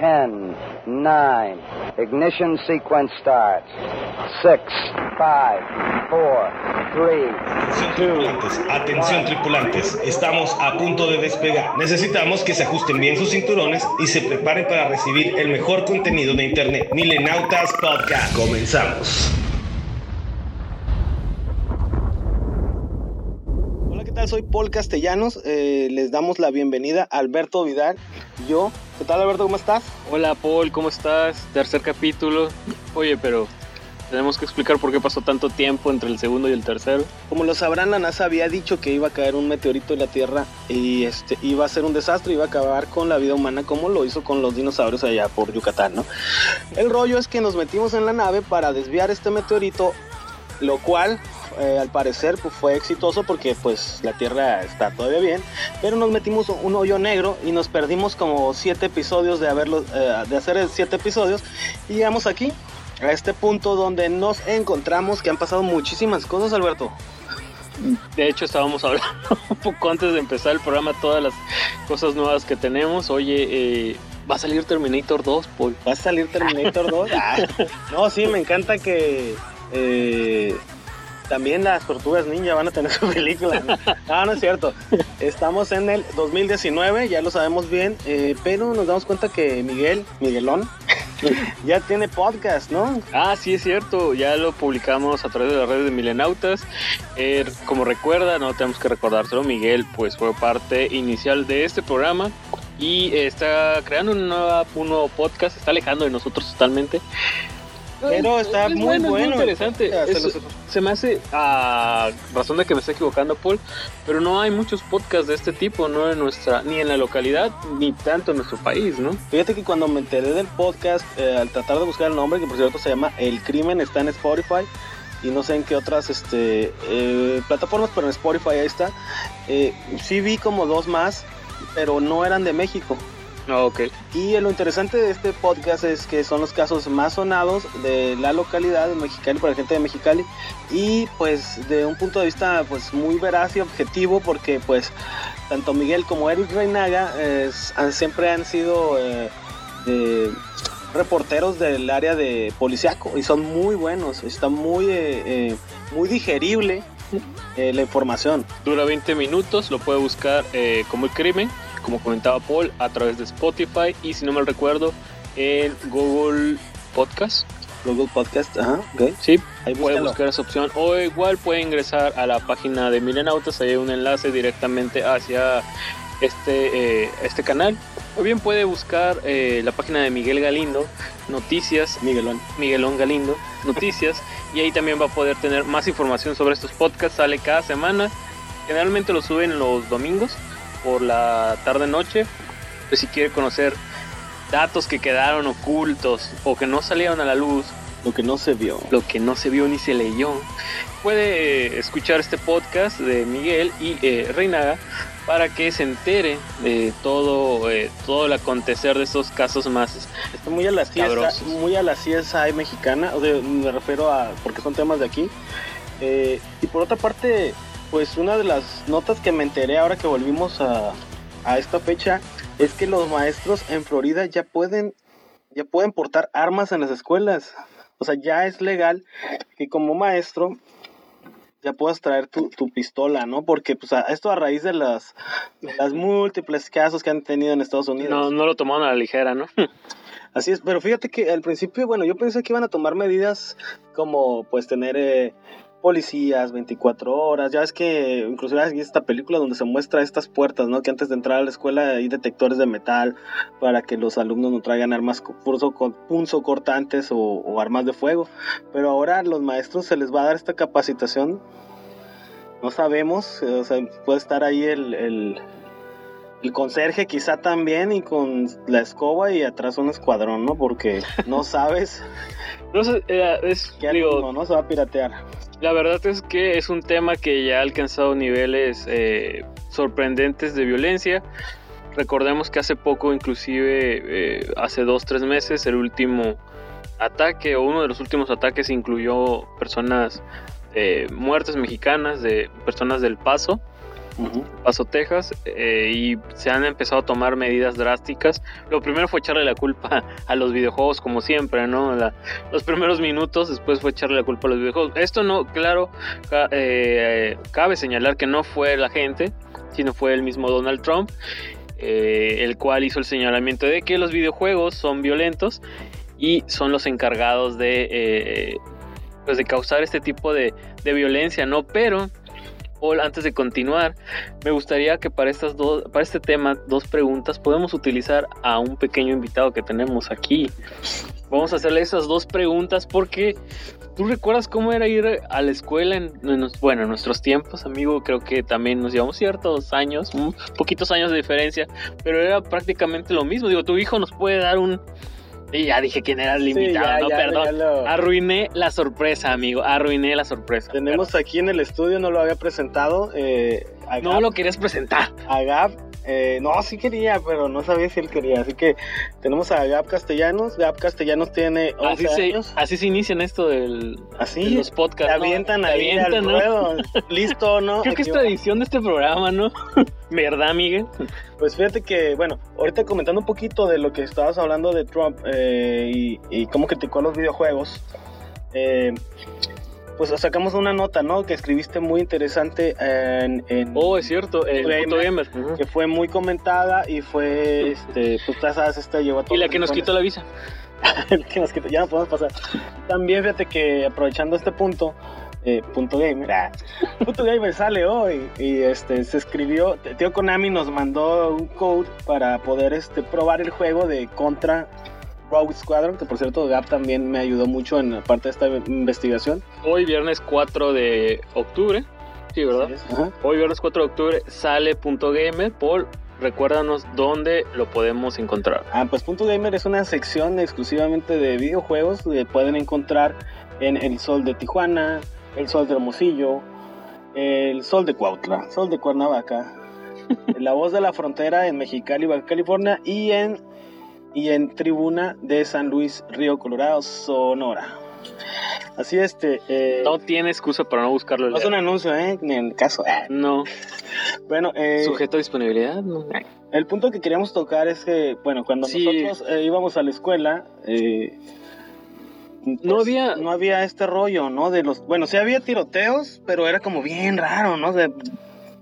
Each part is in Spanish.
10, 9, ignition sequence starts. 6, 5, 4, 3, 2. Atención tripulantes, estamos a punto de despegar. Necesitamos que se ajusten bien sus cinturones y se preparen para recibir el mejor contenido de Internet. Milenautas Podcast. Comenzamos. Hola, ¿qué tal? Soy Paul Castellanos. Eh, les damos la bienvenida a Alberto Vidal. Yo. ¿Qué tal, Alberto? ¿Cómo estás? Hola Paul, ¿cómo estás? Tercer capítulo. Oye, pero tenemos que explicar por qué pasó tanto tiempo entre el segundo y el tercero. Como lo sabrán, la NASA había dicho que iba a caer un meteorito en la Tierra y este iba a ser un desastre, iba a acabar con la vida humana como lo hizo con los dinosaurios allá por Yucatán, ¿no? El rollo es que nos metimos en la nave para desviar este meteorito, lo cual eh, al parecer pues, fue exitoso porque pues la Tierra está todavía bien, pero nos metimos un hoyo negro y nos perdimos como siete episodios de haberlo, eh, de hacer siete episodios y llegamos aquí a este punto donde nos encontramos que han pasado muchísimas cosas, Alberto. De hecho, estábamos hablando un poco antes de empezar el programa todas las cosas nuevas que tenemos. Oye, eh, va a salir Terminator 2, Paul. ¿Va a salir Terminator 2? Ah, no, sí, me encanta que eh, también las tortugas ninja van a tener su película. No, no, no es cierto. Estamos en el 2019, ya lo sabemos bien, eh, pero nos damos cuenta que Miguel, Miguelón, ya tiene podcast, ¿no? Ah, sí, es cierto. Ya lo publicamos a través de las redes de Milenautas. Eh, como recuerda, no tenemos que recordárselo, Miguel pues fue parte inicial de este programa y está creando un nuevo podcast, está alejando de nosotros totalmente. Pero está Es muy bueno, es bueno. muy interesante. Ya, se Es- los- se me hace a razón de que me esté equivocando, Paul, pero no hay muchos podcasts de este tipo, no en nuestra, ni en la localidad, ni tanto en nuestro país, ¿no? Fíjate que cuando me enteré del podcast, eh, al tratar de buscar el nombre, que por cierto se llama El Crimen, está en Spotify y no sé en qué otras este, eh, plataformas, pero en Spotify ahí está. Eh, sí vi como dos más, pero no eran de México. Ok. Y lo interesante de este podcast es que son los casos más sonados de la localidad de Mexicali para la gente de Mexicali y pues de un punto de vista pues muy veraz y objetivo porque pues tanto Miguel como Eric Reinaga han- siempre han sido eh, eh, reporteros del área de policiaco y son muy buenos, está muy eh, eh, muy digerible la información. Dura 20 minutos, lo puede buscar como el crimen, como comentaba Paul, a través de Spotify y si no mal recuerdo, en Google Podcast. Google Podcast, ajá, ok. Sí, Ahí puede búscalo. buscar esa opción o igual puede ingresar a la página de Milenautas, ahí hay un enlace directamente hacia este, eh, este canal. O bien puede buscar eh, la página de Miguel Galindo, Noticias, Miguelón. Miguelón Galindo, Noticias, y ahí también va a poder tener más información sobre estos podcasts. Sale cada semana, generalmente lo suben los domingos por la tarde-noche. Pues si quiere conocer datos que quedaron ocultos o que no salieron a la luz, Lo que no se vio. lo que no se vio ni se leyó, puede escuchar este podcast de Miguel y eh, Reinaga para que se entere de todo, eh, todo el acontecer de estos casos más Está muy a la Cabrosos. muy a la CSI mexicana, o sea, me refiero a, porque son temas de aquí. Eh, y por otra parte, pues una de las notas que me enteré ahora que volvimos a, a esta fecha es que los maestros en Florida ya pueden, ya pueden portar armas en las escuelas. O sea, ya es legal que como maestro ya puedas traer tu, tu pistola, ¿no? Porque pues a- esto a raíz de las, de las múltiples casos que han tenido en Estados Unidos. No, no lo tomaron a la ligera, ¿no? Así es, pero fíjate que al principio, bueno, yo pensé que iban a tomar medidas como pues tener eh, policías 24 horas, ya ves que inclusive hay esta película donde se muestra estas puertas, ¿no? Que antes de entrar a la escuela hay detectores de metal para que los alumnos no traigan armas punzo, cortantes o, o armas de fuego, pero ahora a los maestros se les va a dar esta capacitación, no sabemos, o sea, puede estar ahí el... el el conserje quizá también y con la escoba y atrás un escuadrón, ¿no? Porque no sabes No sé, eh, es, digo, ¿no? Se va a piratear. la verdad es que es un tema que ya ha alcanzado niveles eh, sorprendentes de violencia. Recordemos que hace poco, inclusive eh, hace dos, tres meses, el último ataque o uno de los últimos ataques incluyó personas eh, muertas mexicanas, de personas del Paso. Paso, Texas, eh, y se han empezado a tomar medidas drásticas. Lo primero fue echarle la culpa a los videojuegos, como siempre, ¿no? los primeros minutos, después fue echarle la culpa a los videojuegos. Esto no, claro, eh, cabe señalar que no fue la gente, sino fue el mismo Donald Trump. Eh, el cual hizo el señalamiento de que los videojuegos son violentos y son los encargados de, pues de causar este tipo de violencia, ¿no? Pero antes de continuar, me gustaría que para, estas dos, para este tema, dos preguntas, podemos utilizar a un pequeño invitado que tenemos aquí. Vamos a hacerle esas dos preguntas porque ¿Tú recuerdas cómo era ir a la escuela en, bueno, en nuestros tiempos, amigo? Creo que también nos llevamos ciertos años, poquitos años de diferencia, pero era prácticamente lo mismo. Digo, tu hijo nos puede dar un, y ya dije quién era el invitado, no, perdón. Arruiné la sorpresa, amigo. Arruiné la sorpresa. Tenemos aquí en el estudio, no lo había presentado. Eh, no lo querías presentar. A Gab. Eh, no, sí quería, pero no sabía si él quería. Así que tenemos a Gab Castellanos. Gab Castellanos tiene 11 así años. Se, así se inician esto del, ¿Así? de los podcasts. Te avientan ahí avientan, al Listo, ¿no? Creo que es tradición de este programa, ¿no? ¿Verdad, Miguel? Pues fíjate que, bueno, ahorita comentando un poquito de lo que estabas hablando de Trump eh, y, y, cómo criticó los videojuegos, eh, pues sacamos una nota, ¿no? Que escribiste muy interesante en... en oh, es cierto, el Gamer, Que fue muy comentada y fue, este, pues sabes, esta llevó a Y la que nos quitó la visa. que nos quitó, ya no podemos pasar. También fíjate que aprovechando este punto, eh, punto gamer. Ah, punto gamer sale hoy y este se escribió. Tío Konami nos mandó un code para poder este probar el juego de Contra Rogue Squadron, que por cierto Gap también me ayudó mucho en parte de esta investigación. Hoy viernes 4 de octubre, sí, ¿verdad? Hoy viernes 4 de octubre sale punto gamer por recuérdanos dónde lo podemos encontrar. Ah, pues Punto Gamer es una sección exclusivamente de videojuegos que pueden encontrar en El Sol de Tijuana, el sol de Hermosillo, el sol de Cuautla, sol de Cuernavaca, la voz de la frontera en Mexicali, Baja California y en, y en Tribuna de San Luis, Río Colorado, Sonora. Así este. Eh, no tiene excusa para no buscarlo. No es un anuncio, ¿eh? Ni en el caso. Eh. No. Bueno, eh, sujeto a disponibilidad. No. El punto que queríamos tocar es que, bueno, cuando nosotros eh, íbamos a la escuela, eh, no pues, había no había este rollo, ¿no? De los bueno, sí había tiroteos, pero era como bien raro, ¿no? De,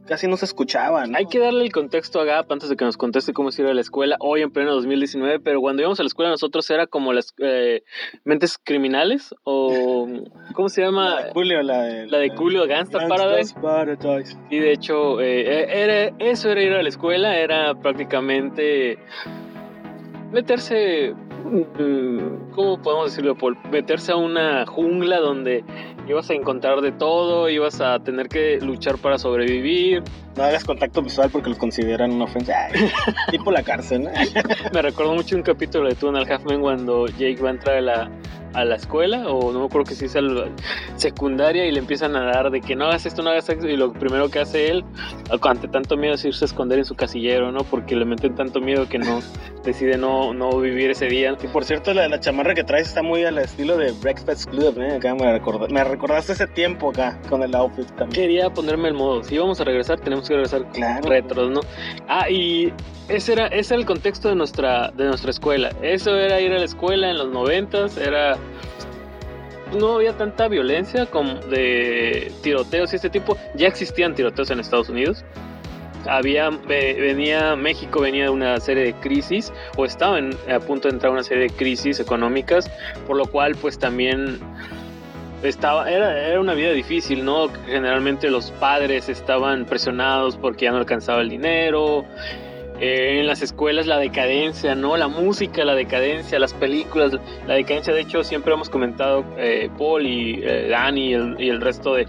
casi no se escuchaban. Hay que darle el contexto a Gap antes de que nos conteste cómo a la escuela hoy en pleno 2019, pero cuando íbamos a la escuela nosotros era como las eh, mentes criminales o ¿cómo se llama? La de Julio, la de, la de Julio Gangsta Paradise. Paradise. Y de hecho eh, era, eso era ir a la escuela, era prácticamente meterse Mm, ¿cómo podemos decirlo, Paul? Meterse a una jungla donde ibas a encontrar de todo, ibas a tener que luchar para sobrevivir. No hagas contacto visual porque los consideran una ofensa. tipo la cárcel, Me recuerdo mucho un capítulo de Two and a Half Men cuando Jake va a entrar a la, a la escuela, o no me acuerdo que si es a la secundaria, y le empiezan a dar de que no hagas esto, no hagas esto, y lo primero que hace él, ante tanto miedo, es irse a esconder en su casillero, ¿no? Porque le meten tanto miedo que no decide no, no vivir ese día. Y por cierto, la, la chamarra que traes está muy al estilo de Breakfast Club, ¿eh? Acá me, me recordaste ese tiempo acá con el outfit también. Quería ponerme el modo, si íbamos a regresar, tenemos que regresar claro. retros, ¿no? Ah, y ese era, ese era el contexto de nuestra, de nuestra escuela. Eso era ir a la escuela en los noventas, era no había tanta violencia como de tiroteos y este tipo. Ya existían tiroteos en Estados Unidos. Había, venía, México venía de una serie de crisis, o estaba a punto de entrar una serie de crisis económicas, por lo cual pues también estaba, era, era una vida difícil, ¿no? Generalmente los padres estaban presionados porque ya no alcanzaba el dinero, eh, en las escuelas la decadencia, ¿no? La música, la decadencia, las películas, la decadencia. De hecho, siempre hemos comentado eh, Paul y eh, Dani y el, resto de,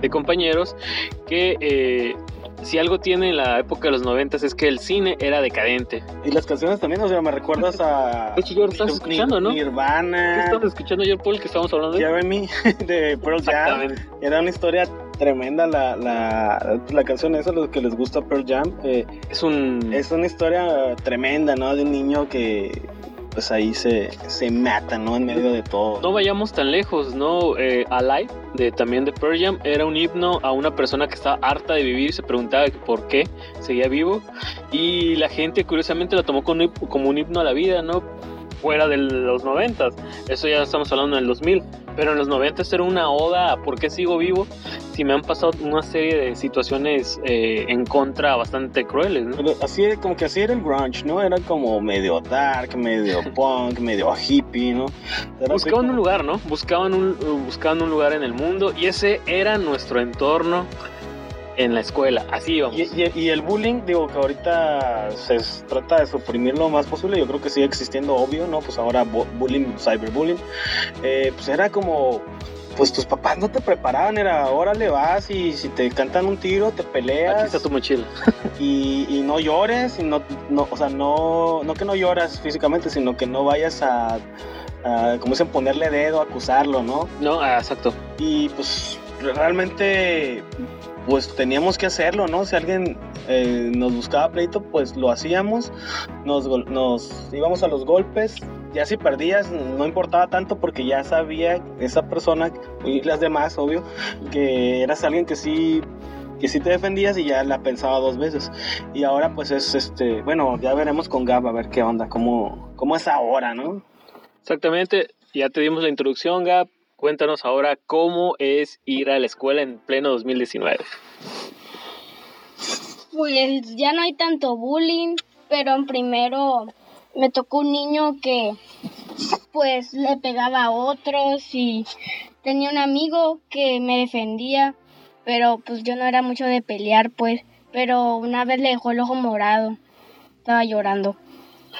de compañeros que si algo tiene en la época de los noventas es que el cine era decadente. Y las canciones también, o sea, me recuerdas a... De hecho, yo estás escuchando, ¿no? Nirvana. ¿Qué estás escuchando ayer, Paul, que estábamos hablando de? Jeremy, de Pearl Jam. Era una historia tremenda la, la, la canción esa, los que les gusta Pearl Jam. Eh, es un... Es una historia tremenda, ¿no? De un niño que pues ahí se, se matan, ¿no? En medio de todo. No vayamos tan lejos, ¿no? Eh, Alive, de, también de Pearl era un himno a una persona que estaba harta de vivir y se preguntaba por qué seguía vivo. Y la gente curiosamente lo tomó como un himno a la vida, ¿no? Fuera de los 90. Eso ya estamos hablando del 2000. Pero en los 90 era una oda a por qué sigo vivo si me han pasado una serie de situaciones eh, en contra bastante crueles. ¿no? así como que así era el grunge, ¿no? Era como medio dark, medio punk, medio hippie, ¿no? buscaban un lugar, ¿no? Buscaban un, buscaban un lugar en el mundo y ese era nuestro entorno en la escuela, así vamos. Y, el bullying, digo que ahorita se trata de suprimir lo más posible, yo creo que sigue existiendo, obvio, ¿no? Pues ahora bullying, cyberbullying, eh, pues era como, pues tus papás no te preparaban, era, órale, vas y si te cantan un tiro, te peleas. Aquí está tu mochila. y, no llores, y no, no, o sea, no, no que no lloras físicamente, sino que no vayas a, a como dicen, ponerle dedo, acusarlo, ¿no? No, ah, exacto. Y pues realmente pues teníamos que hacerlo, ¿no? Si alguien eh, nos buscaba pleito, pues lo hacíamos, nos, íbamos a los golpes, ya si perdías no importaba tanto porque ya sabía esa persona y las demás, obvio, que eras alguien que sí que sí te defendías y ya la pensaba dos veces. Y ahora pues es este, bueno, ya veremos con Gab a ver qué onda, cómo, cómo es ahora, ¿no? Exactamente, ya te dimos la introducción, Gab, Cuéntanos ahora cómo es ir a la escuela en pleno 2019. Pues ya no hay tanto bullying, pero en primero me tocó un niño que pues le pegaba a otros y tenía un amigo que me defendía, pero pues yo no era mucho de pelear pues, pero una vez le dejó el ojo morado, estaba llorando.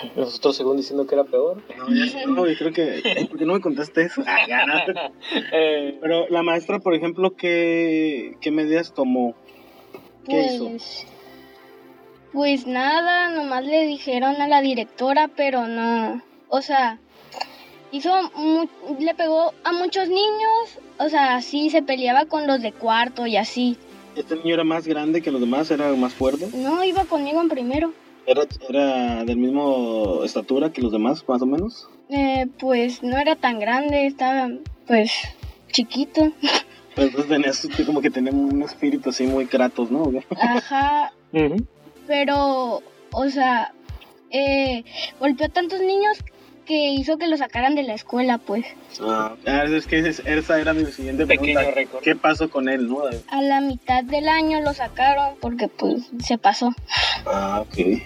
Nosotros según diciendo que era peor. No, no, yo creo que... ¿Por qué no me contaste eso? Ah, eh, Pero la maestra, por ejemplo, ¿qué, qué medidas tomó? ¿Qué pues, hizo? Pues nada, nomás le dijeron a la directora, pero no... O sea, hizo... le pegó a muchos niños, o sea, sí se peleaba con los de cuarto y así. ¿Este niño era más grande que los demás? ¿Era más fuerte? No, iba conmigo en primero. ¿Era, ¿Era del mismo estatura que los demás, más o menos? Eh, pues no era tan grande, estaba pues chiquito. Pues entonces tenías como que tenía un espíritu así muy kratos, ¿no? Ajá. Pero, o sea, eh, golpeó a tantos niños que hizo que lo sacaran de la escuela, pues. Ah, ah es que esa era mi siguiente pregunta. ¿Qué pasó con él, no? A la mitad del año lo sacaron porque, pues, se pasó. Ah, ok.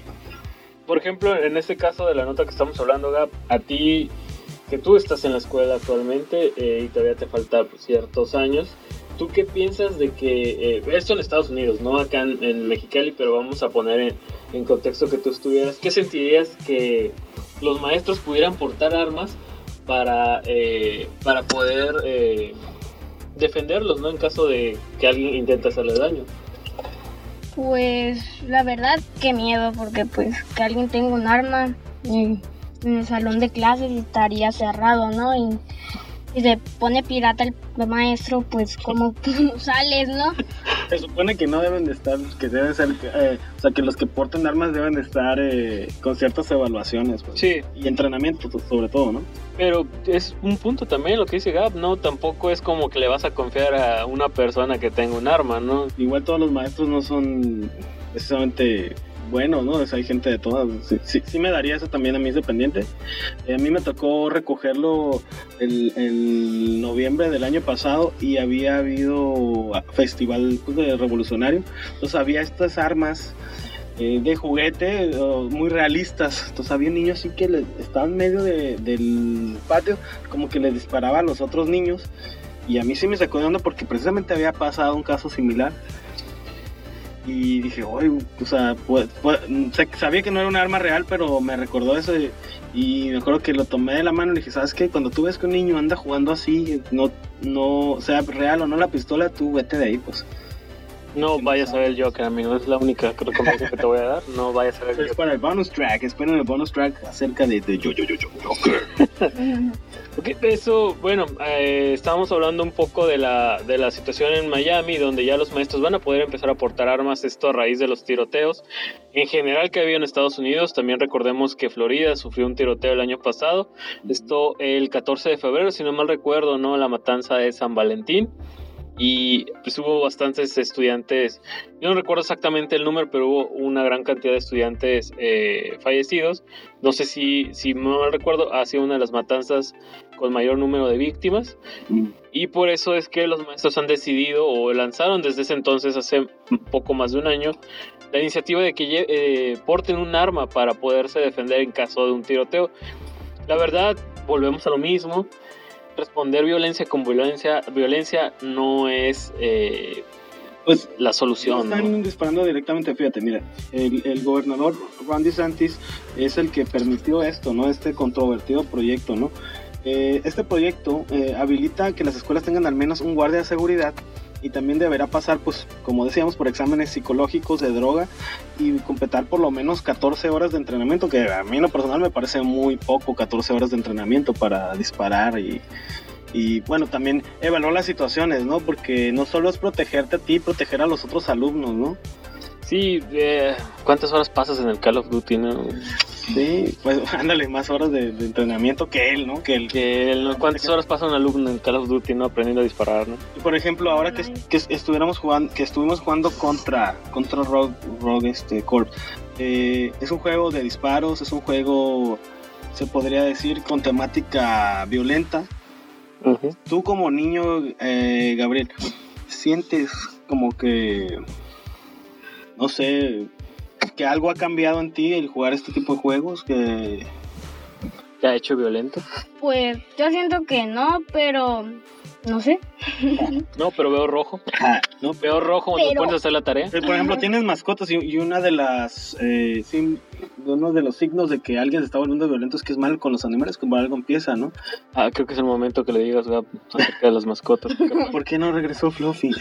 Por ejemplo, en este caso de la nota que estamos hablando, Gab, a ti, que tú estás en la escuela actualmente eh, y todavía te falta pues, ciertos años, ¿tú qué piensas de que, eh, esto en Estados Unidos, no acá en, Mexicali, pero vamos a poner en, en contexto que tú estuvieras, ¿qué sentirías que los maestros pudieran portar armas para, eh, para poder eh, defenderlos, ¿no? En caso de que alguien intente hacerle daño. Pues la verdad, qué miedo, porque pues que alguien tenga un arma en, el salón de clases estaría cerrado, ¿no? Y, y se pone pirata el maestro, pues como sales, ¿no? Se supone que no deben de estar, que deben ser, eh, o sea, que los que porten armas deben de estar eh, con ciertas evaluaciones. Pues, sí. Y entrenamiento sobre todo, ¿no? Pero es un punto también lo que dice Gab, ¿no? Tampoco es como que le vas a confiar a una persona que tenga un arma, ¿no? Igual todos los maestros no son precisamente bueno, ¿no? hay gente de todas. Sí, sí, me daría eso también a mí dependiente. Eh, a mí me tocó recogerlo el, noviembre del año pasado y había habido festival pues, de revolucionario. Entonces había estas armas eh, de juguete muy realistas. Entonces había niños así que estaban en medio del patio, como que le disparaban a los otros niños. Y a mí sí me sacó de onda porque precisamente había pasado un caso similar y dije, oye, o sea, pues, pues, sabía que no era un arma real, pero me recordó eso y me acuerdo que lo tomé de la mano y dije, ¿sabes qué? Cuando tú ves que un niño anda jugando así, no, no sea real o no la pistola, tú vete de ahí, pues. No vayas a ver el Joker, amigo, es la única recomendación que te voy a dar. No vayas a ver el Joker. Es para el bonus track, esperen el bonus track acerca de, de yo, yo, yo, yo, Joker. Ok, eso, bueno, eh, estábamos hablando un poco de la, de la situación en Miami, donde ya los maestros van a poder empezar a aportar armas, esto a raíz de los tiroteos. En general que había en Estados Unidos, también recordemos que Florida sufrió un tiroteo el año pasado, esto el 14 de febrero, si no mal recuerdo, ¿no? La matanza de San Valentín y pues hubo bastantes estudiantes, yo no recuerdo exactamente el número, pero hubo una gran cantidad de estudiantes eh, fallecidos. No sé si, si mal recuerdo, ha sido una de las matanzas con mayor número de víctimas. Y por eso es que los maestros han decidido o lanzaron desde ese entonces, hace poco más de un año, la iniciativa de que eh, porten un arma para poderse defender en caso de un tiroteo. La verdad, volvemos a lo mismo responder violencia con violencia, violencia no es eh, pues la solución. Están disparando directamente, fíjate, mira, el, gobernador Randy Santis es el que permitió esto, ¿no? Este controvertido proyecto, ¿no? Eh, este proyecto eh, habilita que las escuelas tengan al menos un guardia de seguridad y también deberá pasar, pues, como decíamos, por exámenes psicológicos de droga y completar por lo menos 14 horas de entrenamiento, que a mí en lo personal me parece muy poco, 14 horas de entrenamiento para disparar y, y bueno, también evaluar las situaciones, ¿no? Porque no solo es protegerte a ti, proteger a los otros alumnos, ¿no? Sí, eh, ¿cuántas horas pasas en el Call of Duty, no? Sí, pues ándale, más horas de, entrenamiento que él, ¿no? Que él. Que él, ¿Cuántas horas pasa un alumno en Call of Duty, no? Aprendiendo a disparar, ¿no? Y por ejemplo, ahora que, que estuviéramos jugando, que estuvimos jugando contra, contra Rogue, Rogue este, Corp, eh, es un juego de disparos, es un juego, se podría decir, con temática violenta. Tú como niño, eh, Gabriel, ¿sientes como que no sé, que algo ha cambiado en ti el jugar este tipo de juegos que... ¿Te ha hecho violento? Pues yo siento que no, pero no sé. No, pero veo rojo. No, veo rojo cuando puedes hacer la tarea. Por ejemplo, tienes mascotas y, una de las eh, uno de los signos de que alguien se está volviendo violento es que es mal con los animales, como algo empieza, ¿no? Ah, creo que es el momento que le digas acerca de las mascotas. ¿Por qué no regresó Fluffy?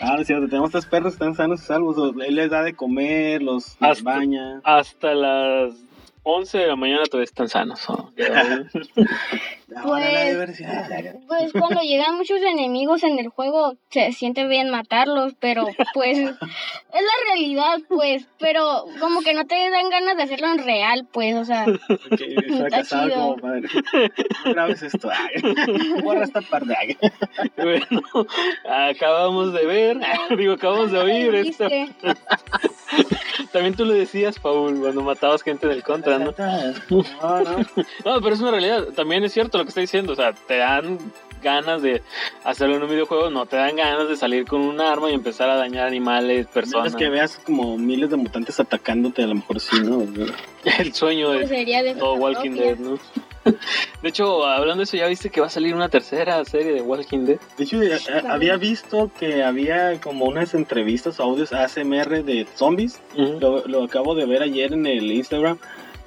Ah, es cierto, tenemos tres perros, están sanos y salvos. Él les da de comer, los, baña. Hasta las 11 de la mañana todavía están sanos. pues, pues cuando llegan muchos enemigos en el juego se siente bien matarlos, pero pues es la realidad, pues, pero como que no te dan ganas de hacerlo en real, pues, o sea. Okay, está chido. como padre. No grabes esto. Borra esta parte. bueno, acabamos de ver, digo, acabamos de oír esto. También tú lo decías, Paul, cuando matabas gente del contra, ¿no? No, no. no, pero es una realidad. También es cierto lo que está diciendo. O sea, te dan ganas de hacerlo en un videojuego, no te dan ganas de salir con un arma y empezar a dañar animales, personas. Es que veas como miles de mutantes atacándote, a lo mejor sí, ¿no? El sueño de, pues todo Walking Dead, ¿no? De hecho, hablando de eso, ¿ya viste que va a salir una tercera serie de Walking Dead? De hecho, había visto que había como unas entrevistas o audios ASMR de zombies. lo, lo, acabo de ver ayer en el Instagram.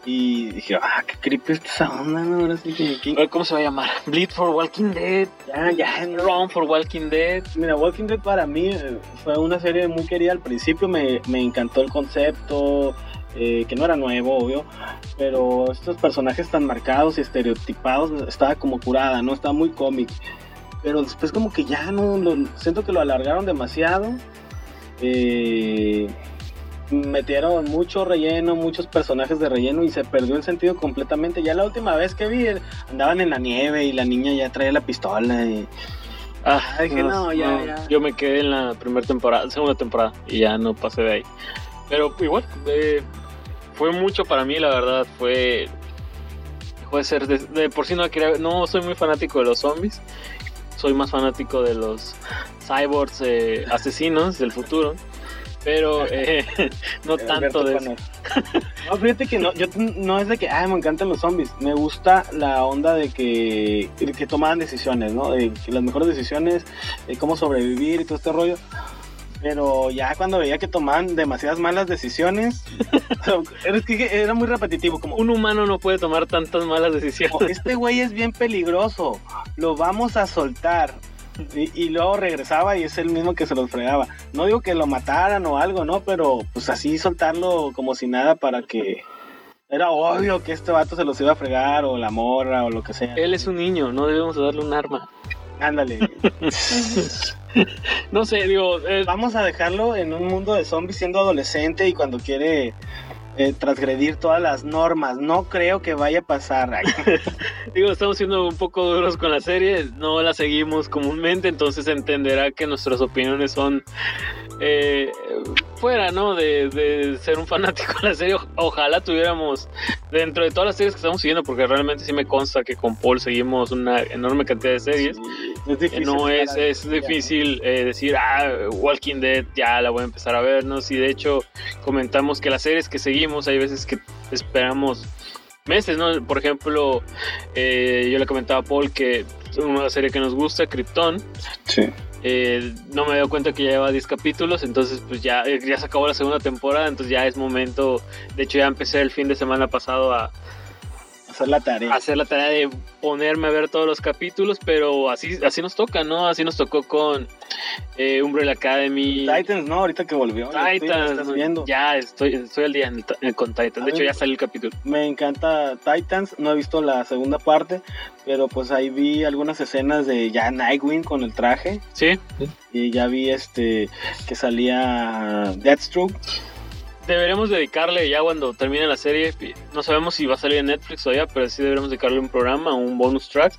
Y dije, ah, qué creepy esta onda, ¿no? Ahora sí que... ¿Cómo se va a llamar? Bleed for Walking Dead. Ya, ya. Run for Walking Dead. Mira, Walking Dead para mí eh, fue una serie muy querida. Al principio me, me encantó el concepto, eh, que no era nuevo, obvio. Pero estos personajes tan marcados y estereotipados, estaba como curada, ¿no? Estaba muy cómic. Pero después como que ya no, lo, siento que lo alargaron demasiado. Eh metieron mucho relleno, muchos personajes de relleno y se perdió el sentido completamente. Ya la última vez que vi andaban en la nieve y la niña ya traía la pistola y ah, dije, no, ya, Yo me quedé en la primera temporada, segunda temporada y ya no pasé de ahí. Pero igual, eh, fue mucho para mí, la verdad, fue puede ser de, por sí no quería, no soy muy fanático de los zombies. Soy más fanático de los cyborgs eh, asesinos del futuro pero eh, no tanto de eso. No, fíjate que no, yo no es de que, ay, me encantan los zombies. Me gusta la onda de que, que tomaban decisiones, ¿no? De que las mejores decisiones, de cómo sobrevivir y todo este rollo. Pero ya cuando veía que tomaban demasiadas malas decisiones, era, que era muy repetitivo. Como, un humano no puede tomar tantas malas decisiones. Este güey es bien peligroso, lo vamos a soltar y, luego regresaba y es el mismo que se los fregaba. No digo que lo mataran o algo, ¿no? Pero pues así soltarlo como si nada para que era obvio que este vato se los iba a fregar o la morra o lo que sea. Él es un niño, no debemos darle un arma. Ándale. no sé, digo, eh, vamos a dejarlo en un mundo de zombies siendo adolescente y cuando quiere eh, transgredir todas las normas. No creo que vaya a pasar. Digo, estamos siendo un poco duros con la serie, no la seguimos comúnmente, entonces entenderá que nuestras opiniones son eh, fuera, ¿no? De, ser un fanático de la serie. Ojalá tuviéramos dentro de todas las series que estamos siguiendo, porque realmente sí me consta que con Paul seguimos una enorme cantidad de series. no es, es difícil eh, decir, ah, Walking Dead ya la voy a empezar a ver, ¿no? Si de hecho comentamos que las series que seguimos hay veces que esperamos meses, ¿no? Por ejemplo, eh, yo le comentaba a Paul que una serie que nos gusta, Krypton. Sí. Eh, no me he dado cuenta que ya lleva 10 capítulos, entonces pues ya, ya se acabó la segunda temporada, entonces ya es momento, de hecho ya empecé el fin de semana pasado a, hacer la tarea. Hacer la tarea de ponerme a ver todos los capítulos, pero así, así nos toca, ¿no? Así nos tocó con eh, Umbrella Academy. Titans, ¿no? Ahorita que volvió. Titans, viendo. ya estoy, estoy al día con Titans. De hecho, ya salió el capítulo. Me encanta Titans, no he visto la segunda parte, pero pues ahí vi algunas escenas de ya Nightwing con el traje. Sí. Y ya vi este que salía Deathstroke deberemos dedicarle ya cuando termine la serie. No sabemos si va a salir en Netflix todavía, pero sí deberemos dedicarle un programa, un bonus track.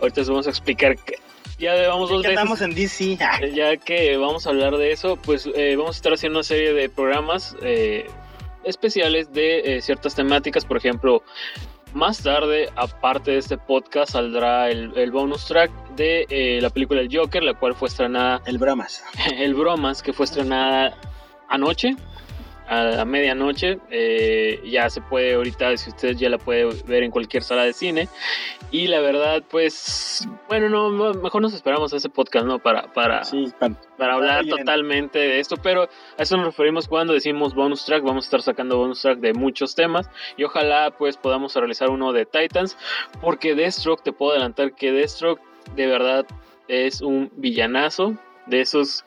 Ahorita les vamos a explicar que ya vamos dos veces. Estamos en DC. Ya que vamos a hablar de eso, pues eh, vamos a estar haciendo una serie de programas eh, especiales de eh, ciertas temáticas. Por ejemplo, más tarde, aparte de este podcast, saldrá el, bonus track de la película El Joker, la cual fue estrenada. El Bromas. el Bromas, que fue estrenada anoche a, medianoche. Eh, ya se puede ahorita, si usted ya la puede ver en cualquier sala de cine. Y la verdad, pues, bueno, no, mejor nos esperamos a ese podcast, ¿no? Para, para, para, hablar totalmente de esto. Pero a eso nos referimos cuando decimos bonus track. Vamos a estar sacando bonus track de muchos temas. Y ojalá, pues, podamos realizar uno de Titans. Porque Deathstroke, te puedo adelantar que Deathstroke de verdad es un villanazo. De esos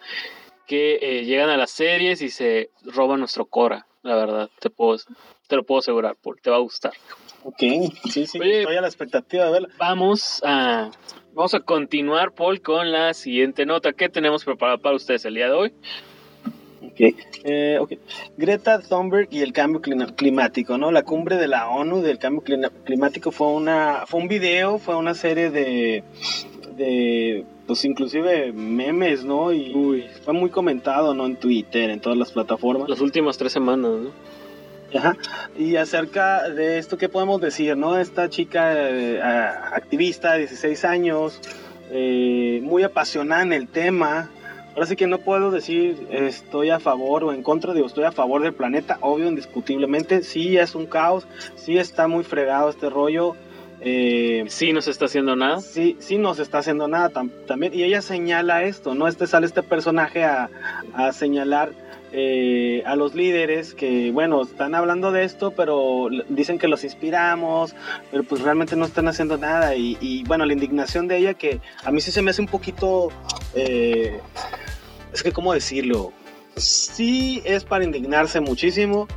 que eh, llegan a las series y se roban nuestro Cora, la verdad, te puedo, te lo puedo asegurar, Paul, te va a gustar. Ok, sí, sí, estoy a la expectativa de verla. Vamos a, vamos a continuar, Paul, con la siguiente nota que tenemos preparada para ustedes el día de hoy. Okay. Eh, okay. Greta Thunberg y el cambio climático, ¿no? La cumbre de la ONU del cambio climático fue una fue un video, fue una serie de de pues inclusive memes, ¿no? Y fue muy comentado, ¿no? En Twitter, en todas las plataformas. Las últimas tres semanas, ¿no? Ajá. Y acerca de esto, ¿qué podemos decir, no? Esta chica eh, activista, 16 años, eh, muy apasionada en el tema. Ahora sí que no puedo decir estoy a favor o en contra, digo, estoy a favor del planeta, obvio, indiscutiblemente. Sí es un caos, sí está muy fregado este rollo eh, sí nos está haciendo nada. Sí, sí nos está haciendo nada también. Y ella señala esto, ¿no? Este sale este personaje a, señalar eh, a los líderes que, bueno, están hablando de esto, pero dicen que los inspiramos, pero pues realmente no están haciendo nada. Y, bueno, la indignación de ella que a mí sí se me hace un poquito... Eh, es que, ¿cómo decirlo? Sí es para indignarse muchísimo,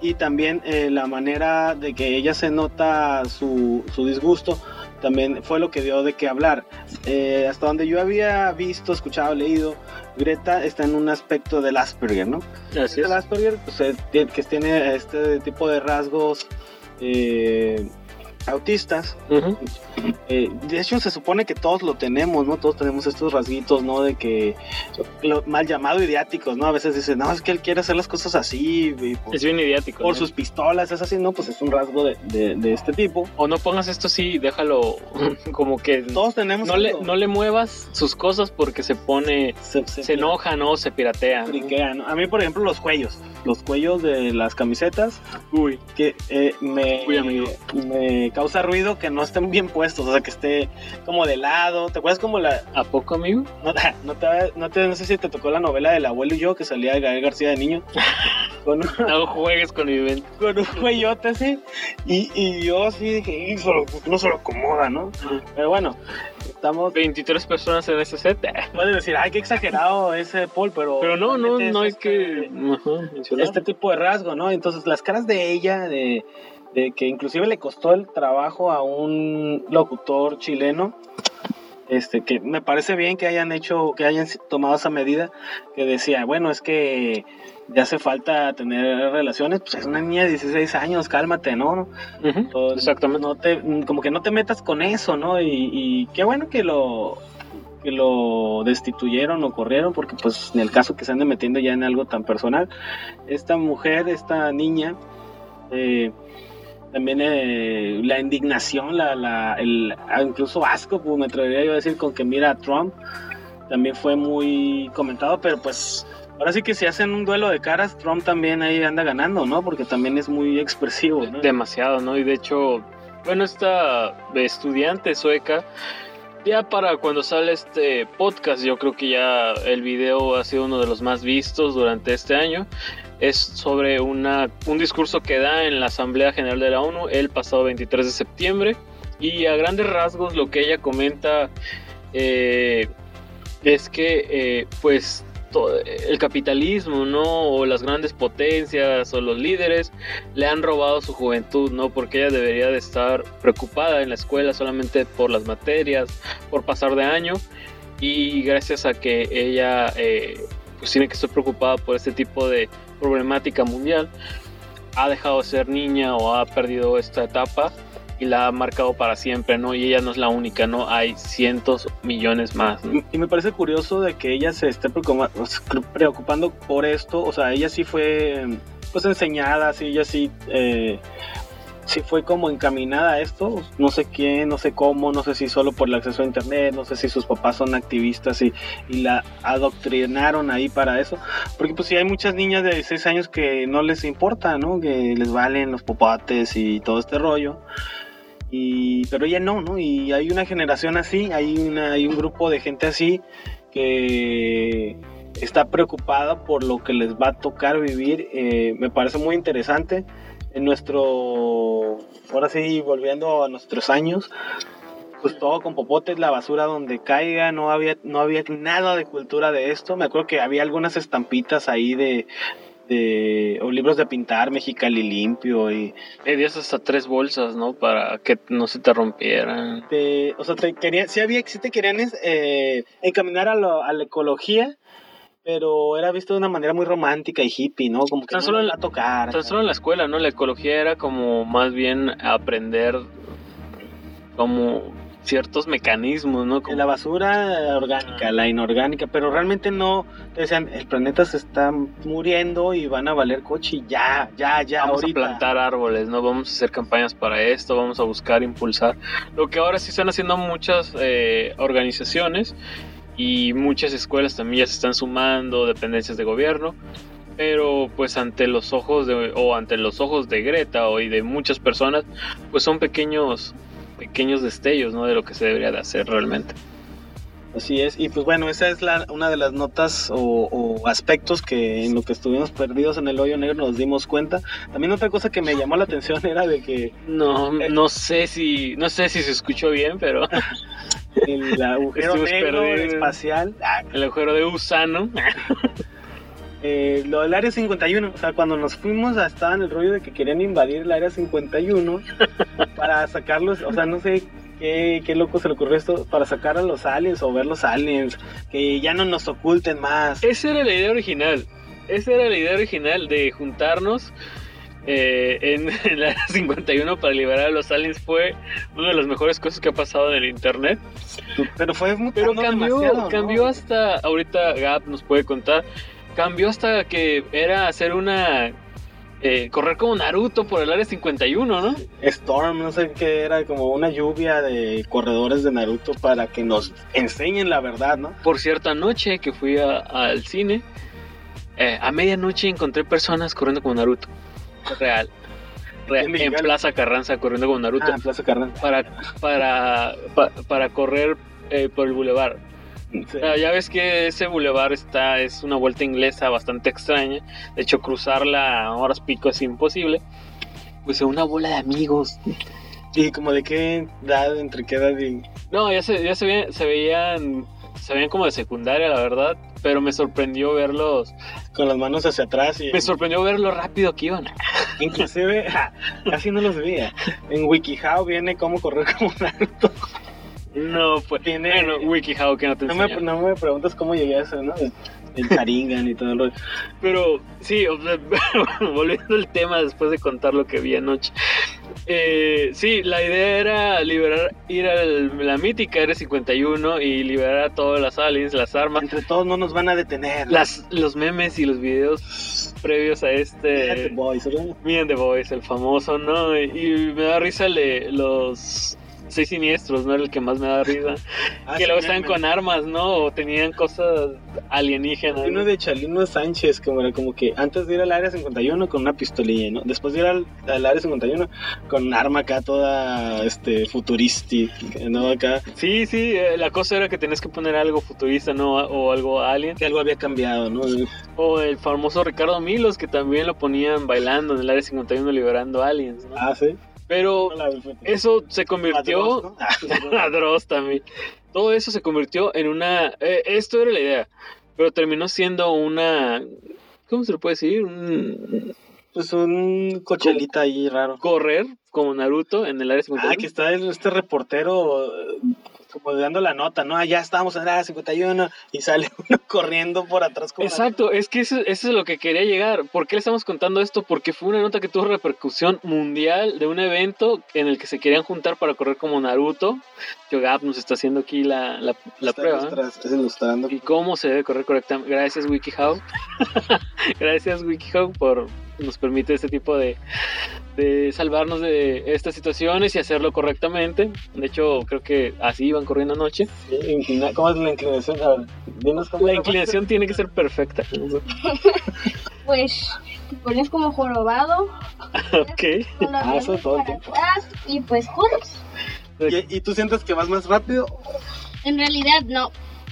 y también eh, la manera de que ella se nota su, su, disgusto también fue lo que dio de qué hablar. Eh, hasta donde yo había visto, escuchado, leído, Greta está en un aspecto del Asperger, ¿no? Así El Asperger, pues, eh, que tiene este tipo de rasgos autistas. Eh, de hecho, se supone que todos lo tenemos, ¿no? Todos tenemos estos rasguitos, ¿no? De que, lo, mal llamado idiáticos, ¿no? A veces dicen, no, es que él quiere hacer las cosas así. es bien idiático. Por sus pistolas, es así, ¿no? Pues es un rasgo de, de, este tipo. O no pongas esto así, déjalo como que... Todos tenemos... No, le, no le muevas sus cosas porque se pone... Se, enoja, ¿no? Se piratea. ¿no? A mí, por ejemplo, los cuellos. Los cuellos de las camisetas. Uy. Que eh, me, me causa ruido que no estén bien puestos, o sea, que esté como de lado. ¿Te acuerdas como la... ¿A poco, amigo? No, no, te, no, te, no sé si te tocó la novela del abuelo y yo, que salía de Gael García de niño. con, No juegues con mi mente. con un cuellote así. Y, y yo así dije, "Y solo- no se lo acomoda, ¿no? Pero bueno, estamos. 23 personas en ese set. Puedes decir, ay, qué exagerado ese Paul, pero. Pero no, no, no hay es que este- ajá, mencionar. este tipo de rasgo, ¿no? Entonces las caras de ella, de, de que inclusive le costó el trabajo a un locutor chileno, este, que me parece bien que hayan hecho, que hayan tomado esa medida, que decía, bueno, es que ya hace falta tener relaciones, pues es una niña de 16 años, cálmate, ¿no? Exactamente. No te, como que no te metas con eso, ¿no? Y, y qué bueno que lo que lo destituyeron o corrieron, porque pues en el caso que se ande metiendo ya en algo tan personal, esta mujer, esta niña, eh, también eh, la indignación, la, la, el, ah, incluso asco, pues, me atrevería yo a decir, con que mira a Trump, también fue muy comentado, pero pues ahora sí que si hacen un duelo de caras, Trump también ahí anda ganando, ¿no? Porque también es muy expresivo, ¿no? Demasiado, ¿no? Y de hecho, bueno, esta estudiante sueca, ya para cuando sale este podcast, yo creo que ya el video ha sido uno de los más vistos durante este año. Es sobre una, un discurso que da en la Asamblea General de la ONU el pasado 23 de septiembre. Y a grandes rasgos lo que ella comenta eh, es que, eh, pues, el capitalismo, ¿no? O las grandes potencias o los líderes le han robado su juventud, ¿no? Porque ella debería de estar preocupada en la escuela solamente por las materias, por pasar de año. Y gracias a que ella eh, pues tiene que estar preocupada por este tipo de problemática mundial, ha dejado de ser niña o ha perdido esta etapa y la ha marcado para siempre, ¿no? Y ella no es la única, ¿no? Hay cientos millones más, ¿no? Y- me parece curioso de que ella se esté preocupa- preocupando por esto. O sea, ella sí fue pues enseñada, sí, ella sí, eh, sí fue como encaminada a esto. No sé quién, no sé cómo, no sé si solo por el acceso a internet, no sé si sus papás son activistas y, y la adoctrinaron ahí para eso. Porque pues sí hay muchas niñas de 16 años que no les importa, ¿no? Que les valen los popotes y todo este rollo. Y, pero ella no, ¿no? Y hay una generación así, hay, una, hay un grupo de gente así que está preocupada por lo que les va a tocar vivir. Eh, me parece muy interesante. En nuestro, ahora sí, volviendo a nuestros años, pues todo con popotes, la basura donde caiga, no había, no había nada de cultura de esto. Me acuerdo que había algunas estampitas ahí de, de o libros de pintar, Mexicali limpio y Le días hasta tres bolsas, ¿no? Para que no se te rompieran. te, o sea, te querían, sí había, sí te querían eh, encaminar a, lo- a la ecología, pero era visto de una manera muy romántica y hippie, ¿no? Como que Tan no solo en- va a tocar. Tan solo en la escuela, ¿no? La ecología era como más bien aprender como ciertos mecanismos, ¿no? Como La basura orgánica, la inorgánica, pero realmente no, decían, el planeta se está muriendo y van a valer coche y ya, ya, ya, vamos ahorita. a plantar árboles, ¿no? Vamos a hacer campañas para esto, vamos a buscar impulsar. Lo que ahora sí están haciendo muchas eh, organizaciones y muchas escuelas también ya se están sumando, dependencias de gobierno. Pero pues ante los ojos de, o ante los ojos de Greta o y de muchas personas, pues son pequeños pequeños destellos, ¿no? De lo que se debería de hacer realmente. Así es, y pues bueno, esa es la, una de las notas o, o aspectos que en lo que estuvimos perdidos en el hoyo negro nos dimos cuenta. También otra cosa que me llamó la atención era de que No, no sé si, no sé si se escuchó bien, pero el agujero negro espacial, el agujero de gusano. eh, lo del área 51, o sea, cuando nos fuimos ah, estaba en el rollo de que querían invadir el área 51 para sacarlos, o sea, no sé qué, qué loco se le ocurrió esto, para sacar a los aliens o ver los aliens, que ya no nos oculten más. Esa era la idea original. Esa era la idea original de juntarnos eh, en, en la área 51 para liberar a los aliens. Fue una de las mejores cosas que ha pasado en el internet. Pero fue Pero cambió, cambió hasta, ahorita Gap nos puede contar, cambió hasta que era hacer una... eh, correr como Naruto por el área 51, ¿no? Storm, no sé qué era, como una lluvia de corredores de Naruto para que nos enseñen la verdad, ¿no? Por cierta noche que fui al cine, eh, a medianoche encontré personas corriendo como Naruto. Real. Real. En En. Plaza Carranza corriendo como Naruto. Ah, en Plaza Carranza. Para, para, pa- para correr eh, por el bulevar. Ah, ya ves que ese bulevar está, es una vuelta inglesa bastante extraña. De hecho, cruzarla a horas pico es imposible. Pues una bola de amigos. ¿Y como de qué edad, entre qué edad y...? No, ya se, ya se, veían, se veían, se veían como de secundaria, la verdad. Pero me sorprendió verlos. Con las manos hacia atrás y... Me sorprendió ver lo rápido que iban. Inclusive, casi no los veía. En WikiHow viene cómo correr como Naruto. No, pues. Tiene- Bueno, WikiHow que no te No me, no me preguntas cómo llegué a eso, ¿no? El Sharingan y todo el rollo. Pero sí, o sea, volviendo al tema después de contar lo que vi anoche. Eh, sí, la idea era liberar, ir a la mítica R51 y liberar a todas las aliens, las armas, Entre todos no nos van a detener. las, los memes y los videos previos a The este Boys, ¿verdad? Me and the Boys, el famoso, ¿no? Y, y me da risa le- los seis siniestros, ¿no? Era el que más me da risa. Ah, que sí, luego estaban con armas, ¿no? O tenían cosas alienígenas. Uno ¿no? de Chalino Sánchez, como era como que antes de ir al área 51 con una pistolilla, ¿no? Después de ir al, al área 51 con un arma acá toda este futurística, ¿no? Acá Sí, sí, eh, la cosa era que tenías que poner algo futurista, ¿no? O algo alien. que algo había cambiado, ¿no? O el famoso Ricardo Milos, que también lo ponían bailando en el área 51 liberando aliens, ¿no? Ah, sí. Pero eso se convirtió... A Dross también. Todo eso se convirtió en una... eh, esto era la idea, pero terminó siendo una... ¿Cómo se le puede decir? Un pues un cochelita ahí raro. correr como Naruto en el área 51. Ah, que está este reportero eh, como dando la nota, ¿no? Ah, ya estamos en área 51 y sale uno corriendo por atrás como Exacto, es que eso, eso es lo que quería llegar. ¿Por qué le estamos contando esto? Porque fue una nota que tuvo repercusión mundial de un evento en el que se querían juntar para correr como Naruto. Yogap nos está haciendo aquí la, la, la prueba. ilustrando. Y cómo se debe correr correctamente. Gracias WikiHow. Gracias WikiHow por nos permite este tipo de, de salvarnos de estas situaciones y hacerlo correctamente. De hecho, creo que así iban corriendo anoche. Sí, inclina- ¿Cómo es la inclinación? Dinos cómo La inclinación tiene que ser perfecta. Pues te pones como jorobado, ok. Ah, eso todo para atrás y pues corres. ¿Y, y tú sientes que vas más rápido? En realidad no,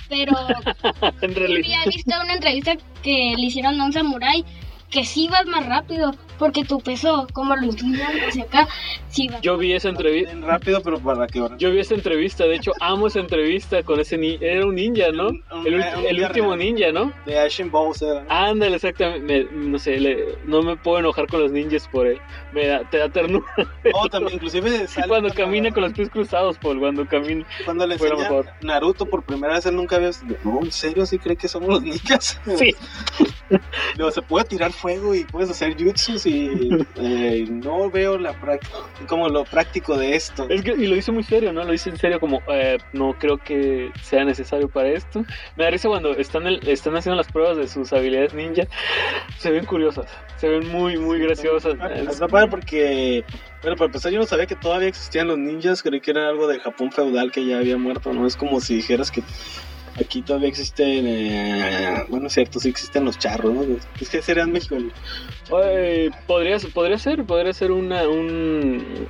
pero En realidad. había visto una entrevista que le hicieron a un samurái que sí vas más rápido porque tu peso, como lo inclinan hacia acá, sí. Yo vi esa entrevista. Rápido, pero para que. Yo vi esa entrevista, de hecho amo esa entrevista con ese ni era un ninja, ¿no? Un- un- El, un último ninja, ¿no? De Ashen Bowser. ¿no? Ándale, exactamente. Me- no sé, le- no me puedo enojar con los ninjas por él. Me da, te da ternura. Oh, también, inclusive sale Cuando camina con los pies cruzados, Paul, cuando camina. Cuando le enseña mejor. Naruto por primera vez, él nunca había. No, ¿en serio? ¿Sí cree que somos los ninjas? Sí. Digo, se puede tirar fuego y puedes hacer jutsus y eh, no veo la como lo práctico de esto. Es que, y lo hice muy serio, ¿no? Lo hice en serio, como, eh, no creo que sea necesario para esto. Me da risa cuando están, el- están haciendo las pruebas de sus habilidades ninja. Se ven curiosas, se ven muy, muy graciosas. Está padre porque, bueno, para empezar, yo no sabía que todavía existían los ninjas. Creí que era algo del Japón feudal que ya había muerto. No es como si dijeras que aquí todavía existen. eh, bueno, es cierto, sí existen los charros, ¿no? Es que sería en México. Eh, podría, podría ser, podría ser una, un,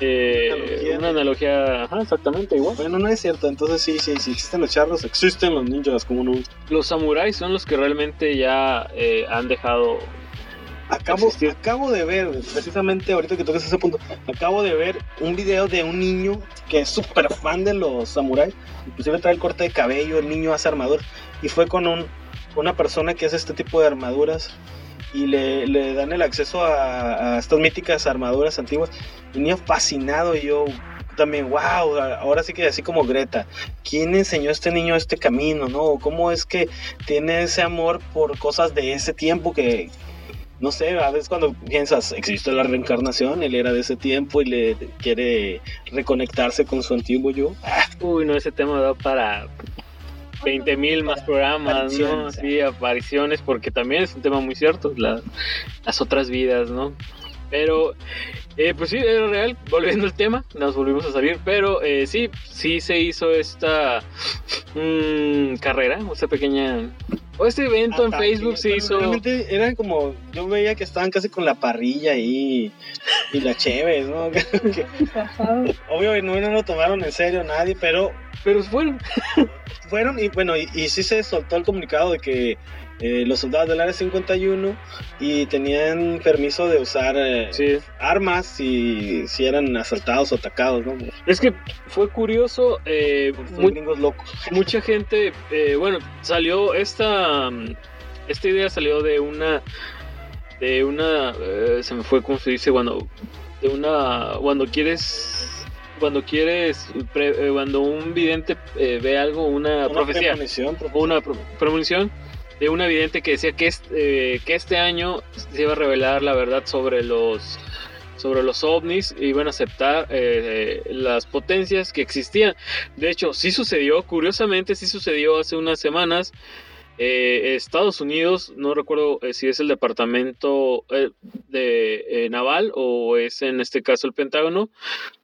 eh, Analogía. una analogía, ajá, exactamente igual. Bueno, no es cierto. Entonces, sí, sí, sí existen los charros, existen los ninjas, como no. Los samuráis son los que realmente ya eh, han dejado Acabo, acabo de ver, precisamente ahorita que tocas ese punto, acabo de ver un video de un niño que es súper fan de los samuráis. Inclusive trae el corte de cabello, el niño hace armadura. Y fue con un, una persona que hace este tipo de armaduras. Y le, le dan el acceso a, a estas míticas armaduras antiguas. Y el niño fascinado y yo también, wow, ahora sí que así como Greta. ¿Quién enseñó a este niño este camino? ¿No? ¿Cómo es que tiene ese amor por cosas de ese tiempo que, no sé, a veces cuando piensas, existe la reencarnación, él era de ese tiempo y le quiere reconectarse con su antiguo yo. Uy, no, ese tema da para 20 mil más programas, ¿no? Sí, apariciones, porque también es un tema muy cierto, la- las otras vidas, ¿no? Pero, eh, pues sí, era real, volviendo al tema, nos volvimos a salir, pero eh, sí, sí se hizo esta mm, carrera, esta pequeña, o este evento en. Facebook se hizo... Realmente eran como, yo veía que estaban casi con la parrilla ahí y la cheves, ¿no? Que- Obvio, no, no lo tomaron en serio nadie, pero Pero fueron, fueron y bueno, y, y sí se soltó el comunicado de que eh, los soldados del área 51 y tenían permiso de usar eh, Sí. armas si, si eran asaltados o atacados, ¿no? Es que fue curioso, eh, locos. mucha gente, eh, bueno, salió esta, mm, esta idea salió de una, de una, se me fue como se dice cuando, de una, cuando quieres, cuando quieres, pre- cuando un vidente eh, ve algo, una, Una profecía, premonición, una pro- premonición de un evidente que decía que este, que este año se iba a revelar la verdad sobre los sobre los ovnis e iban a aceptar eh, eh, las potencias que existían. De hecho, sí sucedió, curiosamente sí sucedió hace unas semanas. Eh, Estados Unidos, no recuerdo si es el departamento eh, de naval o es en este caso el Pentágono,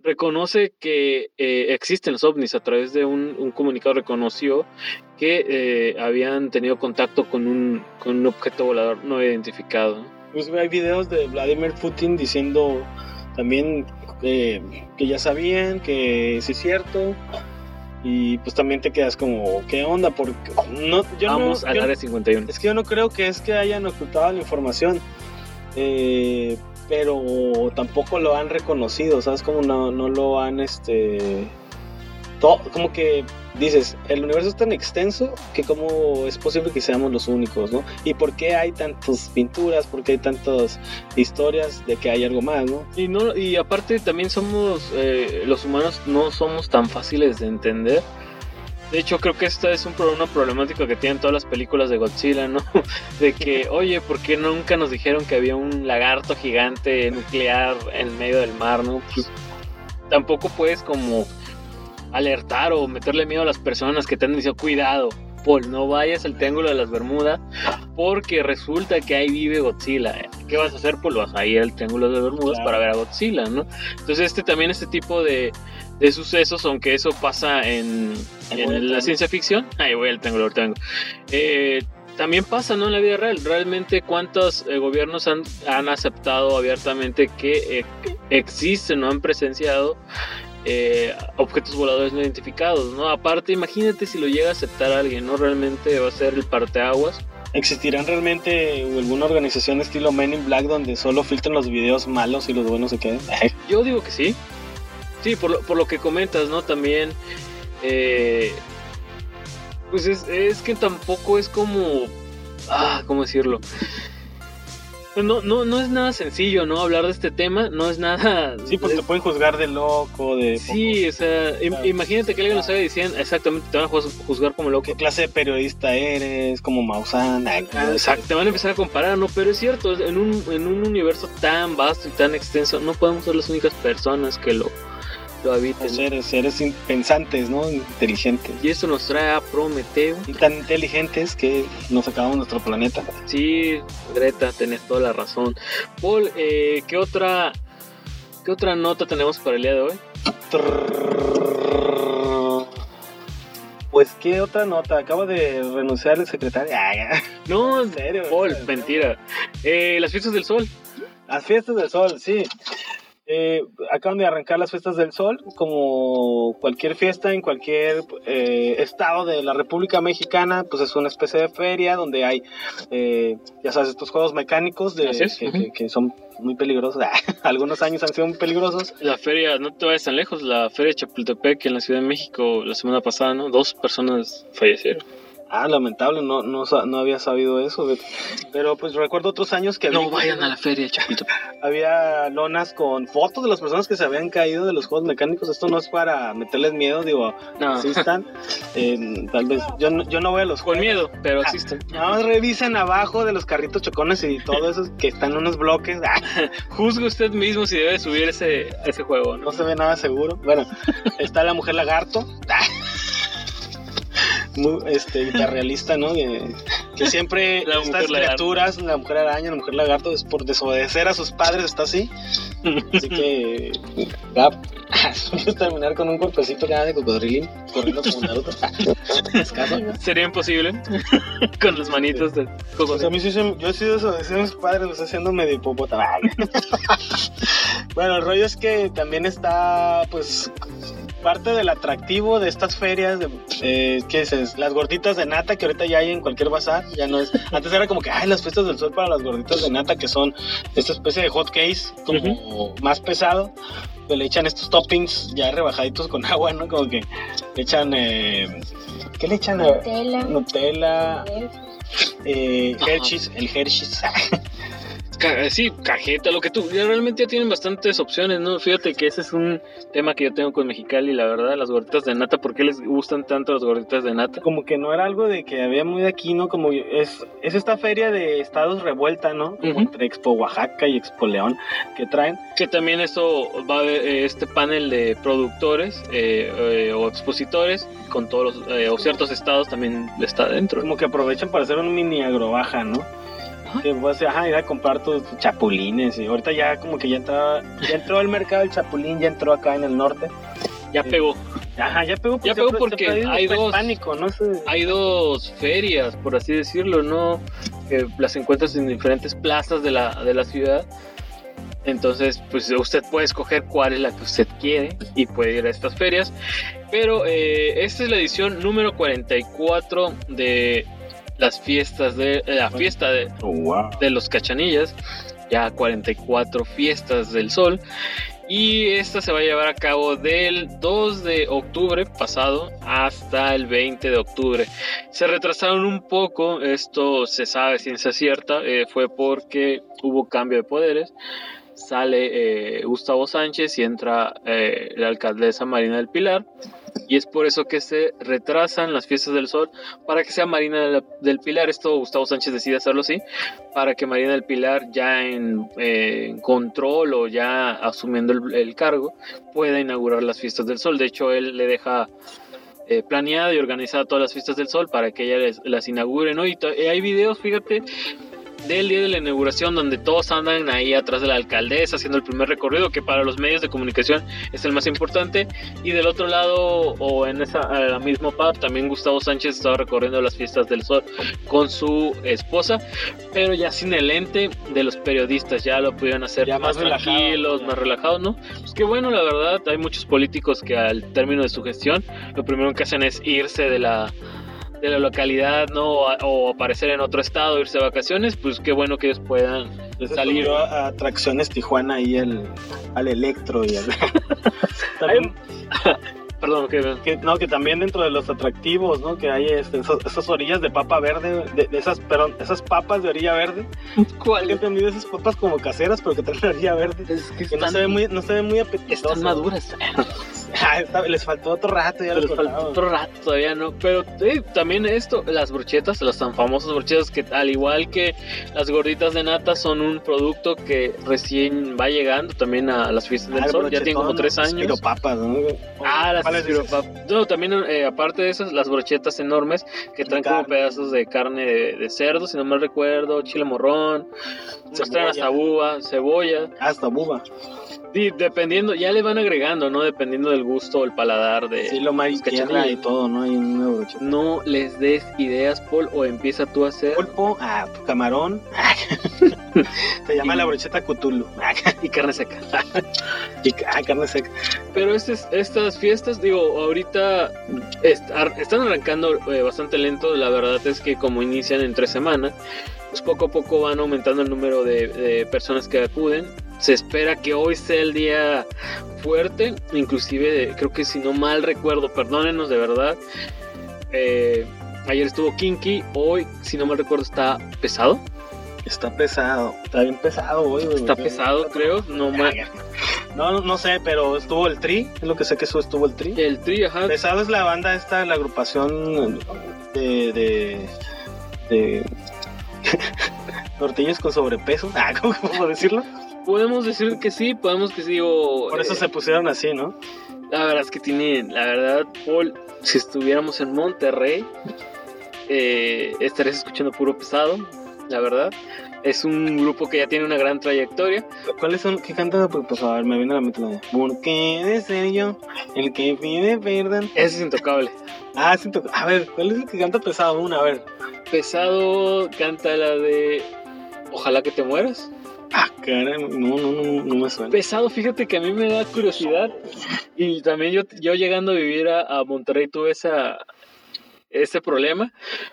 reconoce que existen los ovnis a través de un, un comunicado reconoció que eh, habían tenido contacto con un, con un objeto volador no identificado. Pues hay videos de Vladimir Putin diciendo también eh, que ya sabían que sí es cierto. Y pues también te quedas como, ¿qué onda? Porque no, yo no- Vamos al yo- área 51. Es que yo no creo que es que hayan ocultado la información. eh, pero tampoco lo han reconocido, ¿sabes? Como no, no lo han, este... como que dices, el universo es tan extenso que cómo es posible que seamos los únicos, ¿no? ¿Y por qué hay tantas pinturas? ¿Por qué hay tantas historias de que hay algo más, ¿no? Y, no, y aparte también somos, eh, los humanos no somos tan fáciles de entender. De hecho, creo que esta es un, pro- una problemática que tienen todas las películas de Godzilla, ¿no? De que, oye, ¿por qué nunca nos dijeron que había un lagarto gigante nuclear en medio del mar, ¿no? Pues tampoco puedes como alertar o meterle miedo a las personas que te han dicho, cuidado, Paul, no vayas al Triángulo de las Bermudas porque resulta que ahí vive Godzilla. ¿Qué vas a hacer? Pues vas a ir al Triángulo de las Bermudas Claro. para ver a Godzilla, ¿no? Entonces este también este tipo de, de sucesos, aunque eso pasa en, en la ciencia ficción, ahí voy al Triángulo, al Triángulo. Eh, también pasa, ¿no? En la vida real. Realmente, ¿cuántos eh, gobiernos han, han aceptado abiertamente que eh, existen o han presenciado eh, objetos voladores no identificados, ¿no? Aparte, imagínate si lo llega a aceptar alguien, ¿no? Realmente va a ser el parteaguas. ¿Existirán realmente alguna organización estilo Men in Black donde solo filtran los videos malos y los buenos se queden? Yo digo que sí. Sí, por lo, por lo que comentas, ¿no? También. eh, pues es, es que tampoco es como. Ah, ¿cómo decirlo? Pues No, no, no es nada sencillo, ¿no? Hablar de este tema, no es nada. Sí, porque te pueden juzgar de loco, de... Sí, o sea, Claro. imagínate que alguien lo estaba diciendo, exactamente, te van a juz- juzgar como loco. ¿Qué clase de periodista eres? Como Maussan. Ay, Exacto, te van a empezar a comparar, ¿no? Pero es cierto, en un, en un universo tan vasto y tan extenso, no podemos ser las únicas personas que lo, lo habiten. Seres, pensantes, ¿no? Inteligentes. Y eso nos trae a Prometeo. Y tan inteligentes que nos acabamos nuestro planeta. Sí, Greta, tenés toda la razón. Paul, eh, ¿qué otra qué otra nota tenemos para el día de hoy? Pues, ¿qué otra nota? Acaba de renunciar el secretario. No, ¿En serio? Paul, mentira. Eh, las fiestas del sol. Las fiestas del sol, sí. Eh, acaban de arrancar las fiestas del sol, como cualquier fiesta en cualquier eh, estado de la República Mexicana, pues es una especie de feria donde hay, eh, ya sabes, estos juegos mecánicos de, es, que, que- que son muy peligrosos. Algunos años han sido muy peligrosos. La feria, no te vayas tan lejos, la feria de Chapultepec en la Ciudad de México la semana pasada, ¿no? Dos personas fallecieron. Ah, lamentable, no, no, no había sabido eso. Pero pues recuerdo otros años que había, No vayan a la feria Chapultepec. había lonas con fotos de las personas que se habían caído de los juegos mecánicos. Esto no es para meterles miedo, digo, No, están. Eh, tal vez yo yo no voy a los con juegos. miedo, pero existen. No, revisen abajo de los carritos chocones y todo eso que están en unos bloques. Ah, Juzgue usted mismo si debe subir ese, ese juego, ¿no? no se ve nada seguro. Bueno, está la mujer lagarto. Ah. Muy este, hiperrealista, ¿no? Que, que siempre La estas lagarto. criaturas, la mujer araña, la mujer lagarto, es por desobedecer a sus padres, está así. Así que, ¿quieres terminar con un que de cocodrilín corriendo como Naruto? Escaso. Sería imposible con las manitos de pues a mí sí, yo he sido eso, decían mis padres, lo estoy haciendo medio hipopótamo. bueno, el rollo es que también está, pues, parte del atractivo de estas ferias, de, eh, ¿qué es? Las gorditas de nata que ahorita ya hay en cualquier bazar, ya no es. Antes era como que, ay, las fiestas del sol para las gorditas de nata que son esta especie de hot case, como más pesado. Que le echan estos toppings ya rebajaditos con agua, ¿no? Como que le echan. Eh, ¿Qué le echan? Nutella. Nutella. Eh, Hershey's, el Hershey's. Eh, sí, cajeta, lo que tú. Ya realmente ya tienen bastantes opciones, ¿no? Fíjate que ese es un tema que yo tengo con Mexicali, la verdad, las gorditas de nata. ¿Por qué les gustan tanto las gorditas de nata? Como que no era algo de que había muy aquí, ¿no? Como es, es esta feria de estados revuelta, ¿no? Como entre Expo Oaxaca y Expo León que traen. Que también esto va a haber eh, este panel de productores eh, o expositores con todos los, o ciertos estados también está dentro. Como que aprovechan para hacer un mini agrobaja, ¿no? Que vas a ir a comprar tus chapulines y ahorita ya como que ya entra, ya entró al mercado el chapulín, ya entró acá en el norte. Ya pegó. Ajá, ya pegó, ya pegó porque hay dos, ¿no? hay dos ferias, por así decirlo, ¿no? Que las encuentras en diferentes plazas de la, de la ciudad. Entonces, pues usted puede escoger cuál es la que usted quiere y puede ir a estas ferias. Pero eh, esta es la edición número 44 de las fiestas de eh, la fiesta de, oh, de los cachanillas, ya 44 fiestas del sol. Y esta se va a llevar a cabo del 2 de octubre pasado hasta el 20 de octubre. Se retrasaron un poco, esto se sabe ciencia cierta, eh, fue porque hubo cambio de poderes. Sale eh, Gustavo Sánchez y entra la alcaldesa Marina del Pilar y es por eso que se retrasan las fiestas del sol para que sea Marina del Pilar. Esto Gustavo Sánchez decide hacerlo así, para que Marina del Pilar ya en, eh, control o ya asumiendo el, cargo pueda inaugurar las fiestas del sol. De hecho, él le deja eh, planeada y organizada todas las fiestas del sol para que ella las inaugure, ¿no? Y hay videos, fíjate, del día de la inauguración donde todos andan ahí atrás de la alcaldesa haciendo el primer recorrido que para los medios de comunicación es el más importante. Y del otro lado o en esa la misma par también Gustavo Sánchez estaba recorriendo las fiestas del sol con su esposa pero ya sin el ente de los periodistas ya lo pudieron hacer ya más, tranquilos más relajados no pues que bueno la verdad hay muchos políticos que al término de su gestión lo primero que hacen es irse de la de la localidad, ¿no? O, aparecer en otro estado, irse de vacaciones, pues qué bueno que ellos puedan salir. A, atracciones Tijuana y el, al Electro y al... Perdón, que, no, que también dentro de los atractivos, ¿no? Que hay este, esas orillas de papa verde, de, esas, perdón, esas papas de orilla verde. ¿Cuál? He entendido esas papas como caseras, pero que traen orilla verde. que, no se ve muy, no se ve muy apetitoso. Están maduras. Ah, les faltó otro rato, ya les faltó otro rato todavía, ¿no? Pero eh, también esto, las brochetas, las tan famosas brochetas que al igual que las gorditas de nata son un producto que recién va llegando también a las fiestas del ah, sol, ya tienen como tres años. papas, ¿no? Ah, las No, también eh, aparte de esas, las brochetas enormes que traen como pedazos de carne de, cerdo, si no mal recuerdo, chile morrón, se traen hasta buba, cebolla. Hasta buba. Sí, dependiendo, ya le van agregando, ¿no? Dependiendo del gusto o el paladar de. Sí, lo más y todo, ¿no? Hay un No les des ideas, Paul, o empieza tú a hacer. Pulpo, ah, camarón. Se llama la brocheta Cthulhu. y carne seca. y ah, carne seca. Pero estas, estas fiestas, digo, ahorita están arrancando eh, bastante lento. La verdad es que como inician en tres semanas, pues poco a poco van aumentando el número de personas que acuden se espera que hoy sea el día fuerte, inclusive creo que si no mal recuerdo, perdónenos de verdad, eh, ayer estuvo Kinky, hoy si no mal recuerdo está pesado. Está pesado, está bien pesado hoy. Está pesado, creo. No, no, no sé, pero estuvo el Tri, es lo que sé que eso estuvo el Tri. El Tri, ajá. Pesado es la banda esta, la agrupación de, de, de tortillas con sobrepeso, ah, ¿cómo puedo decirlo? Podemos decir que sí, podemos que sí. Por eso se pusieron así, ¿no? La verdad es que tiene, la verdad, Paul, si estuviéramos en Monterrey, eh, estarías escuchando puro pesado, la verdad. Es un grupo que ya tiene una gran trayectoria. ¿Cuáles son? ¿Qué canta? Pues, pues, a ver, me viene a la mente ¿Por qué de ser yo el que pide perdón? Ese es intocable. Ah, es intocable. A ver, ¿cuál es el que canta pesado? Una, a ver. Pesado canta la de Ojalá que te mueras. Ah, caray, no, no, no, no me suena. Pesado, fíjate que a mí me da curiosidad. Y también yo, yo llegando a vivir a Monterrey tuve esa, ese problema,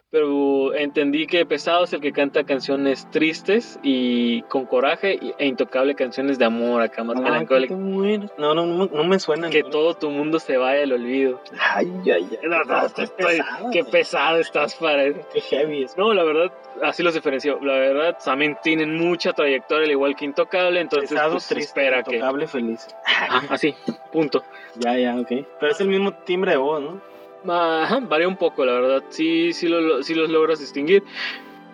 pero entendí que Pesado es el que canta canciones tristes y con coraje e intocable canciones de amor acá más Ah, que mueres. No, no, no, no me suena. Que no. todo tu mundo se vaya al olvido. Ay, ay, ay. No, no, Qué estoy- pesado, qué pesado estás para eso. Qué heavy es. No, la verdad, así los diferencio. La verdad, también tienen mucha trayectoria, al igual que Intocable, entonces Pesado, pues, triste, espera que... intocable, feliz. Ah, así, punto. Ya, ya, ok. Pero es el mismo timbre de voz, ¿no? Ajá, varía un poco, la verdad. Sí, sí, lo- sí los logras distinguir.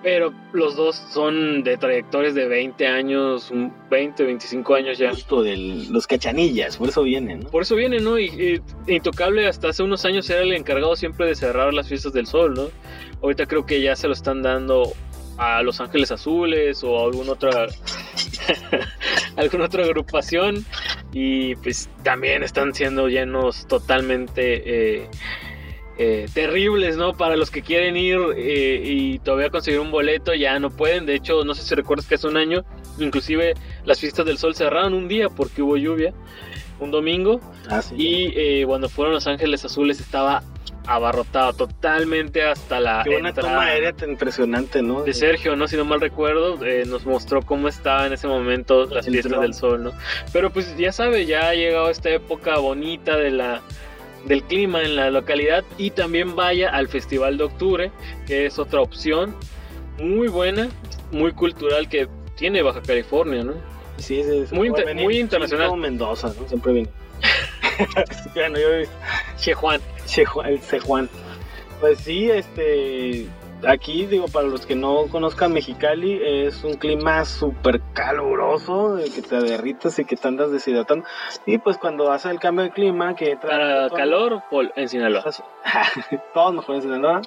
Pero los dos son de trayectorias de 20 años, un 20, 25 años ya. Justo de los cachanillas, por eso vienen, ¿no? Por eso viene, ¿no? Y, y Intocable hasta hace unos años era el encargado siempre de cerrar las fiestas del sol, ¿no? Ahorita creo que ya se lo están dando a Los Ángeles Azules o a alguna otra alguna otra agrupación y pues también están siendo llenos totalmente eh, eh, terribles, ¿no? Para los que quieren ir eh, y todavía conseguir un boleto ya no pueden. De hecho, no sé si recuerdas que hace un año, inclusive las fiestas del sol cerraron un día porque hubo lluvia, un domingo. Ah, sí. Y eh, cuando fueron Los Ángeles Azules estaba abarrotado totalmente hasta la Qué buena toma aérea tan impresionante, ¿no? de Sergio, ¿no? Si no mal recuerdo, eh, nos mostró cómo estaba en ese momento las fiestas del sol, ¿no? Pero pues ya sabe, ya ha llegado esta época bonita de la del clima en la localidad y también vaya al Festival de Octubre, que es otra opción muy buena, muy cultural que tiene Baja California, ¿no? Sí, sí, sí. Muy inter- venir muy internacional. Mendoza, ¿no? Siempre viene. bueno, yo Che Juan. Che Juan- el C. Juan. Pues sí, este. Aquí, digo, para los que no conozcan Mexicali, es un clima súper caluroso, de que te derritas y que te andas deshidratando. Y pues cuando hace el cambio de clima, que Para calor, Pol- en Sinaloa. Todos mejor en Sinaloa.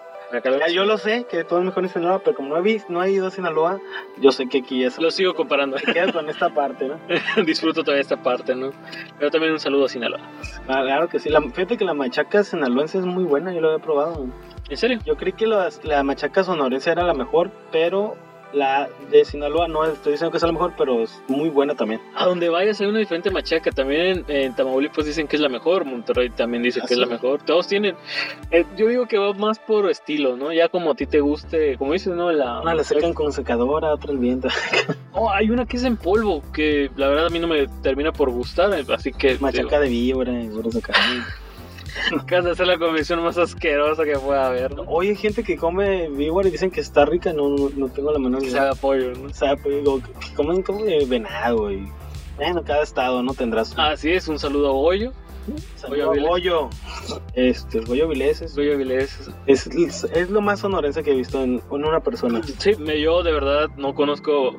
Ya, yo lo sé, que todo es mejor en Sinaloa, pero como no he, visto, no he ido a Sinaloa, yo sé que aquí es. Lo sigo comparando. Te quedas con esta parte, ¿no? Disfruto todavía esta parte, ¿no? Pero también un saludo a Sinaloa. Ah, Claro que sí. La, fíjate que la machaca sinaloense es muy buena, yo lo había probado. ¿En serio? Yo creí que las- la machaca sonorense era la mejor, pero la de Sinaloa no estoy diciendo que es la mejor, pero es muy buena también. A donde vayas hay una diferente machaca. También en, en Tamaulipas dicen que es la mejor. Monterrey también dice ¿Ah, que es la mejor. Todos tienen. eh, yo digo que va más por estilo, ¿no? Ya como a ti te guste. Como dices, ¿no? La, Una la secan con secadora, otra el viento. Oh, hay una que es en polvo. Que la verdad a mí no me termina por gustar. Así que. Machaca de víbora y de digo, acabas de hacer la convención más asquerosa que pueda haber, ¿no? Oye, hay gente que come víbora y dicen que está rica, no, no, tengo la menor idea. sabe a pollo, ¿no? O sea, digo, que que comen como de venado y... Bueno, cada estado no tendrá su... Así es, un saludo a Goyo. Saludo a Vilés. Goyo. Este, Goyo Vilés es, Goyo Vilés. es, es lo más sonorense que he visto en, en una persona. Sí, me- yo de verdad no conozco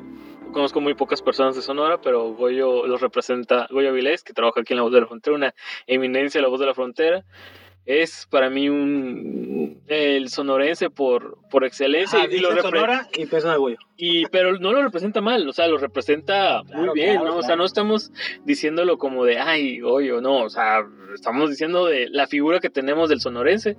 conozco muy pocas personas de Sonora, pero Goyo los representa, Goyo Vilés, que trabaja aquí en La Voz de la Frontera, una eminencia de La Voz de la Frontera. Es para mí un el sonorense por, por excelencia Ah, y, y lo Sonora y a Goyo. y pero no lo representa mal, o sea, lo representa Claro, muy bien, claro, ¿no? O sea, no estamos diciéndolo como de, ay, Goyo, no, o sea, estamos diciendo de la figura que tenemos del sonorense,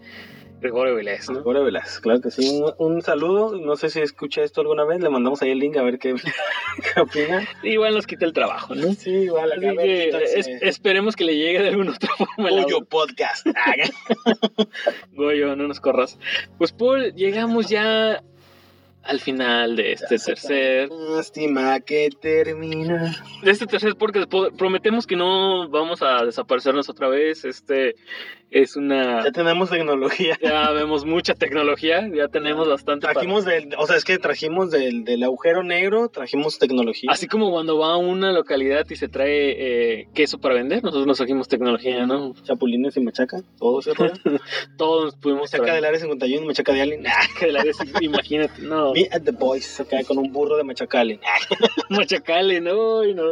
Gregorio Vilés, ¿no? Goyo Vilés, claro que sí. Un, un saludo, no sé si escucha esto alguna vez, le mandamos ahí el link a ver qué, qué opina. Igual nos quita el trabajo, ¿no? Sí, igual. Así que es- esperemos que le llegue de alguna otra forma. Goyo Podcast. Goyo, no nos corras. Pues Paul, llegamos ya al final de este tercer, Lástima que termina. de este tercer porque prometemos que no vamos a desaparecernos otra vez. Este es una Ya tenemos tecnología. ya vemos mucha tecnología, ya tenemos bastante. para- Trajimos del, o sea, es que trajimos del, del agujero negro, trajimos tecnología. Así como cuando va a una localidad y se trae eh, queso para vender, nosotros nos trajimos tecnología, ¿no? Chapulines y machaca, todo se. Todos pudimos Machaca traer. del área 51, machaca de alien. que de la vez, imagínate, no. Me at the Boys, acá con un burro de Machacali. Machacali, no, y no.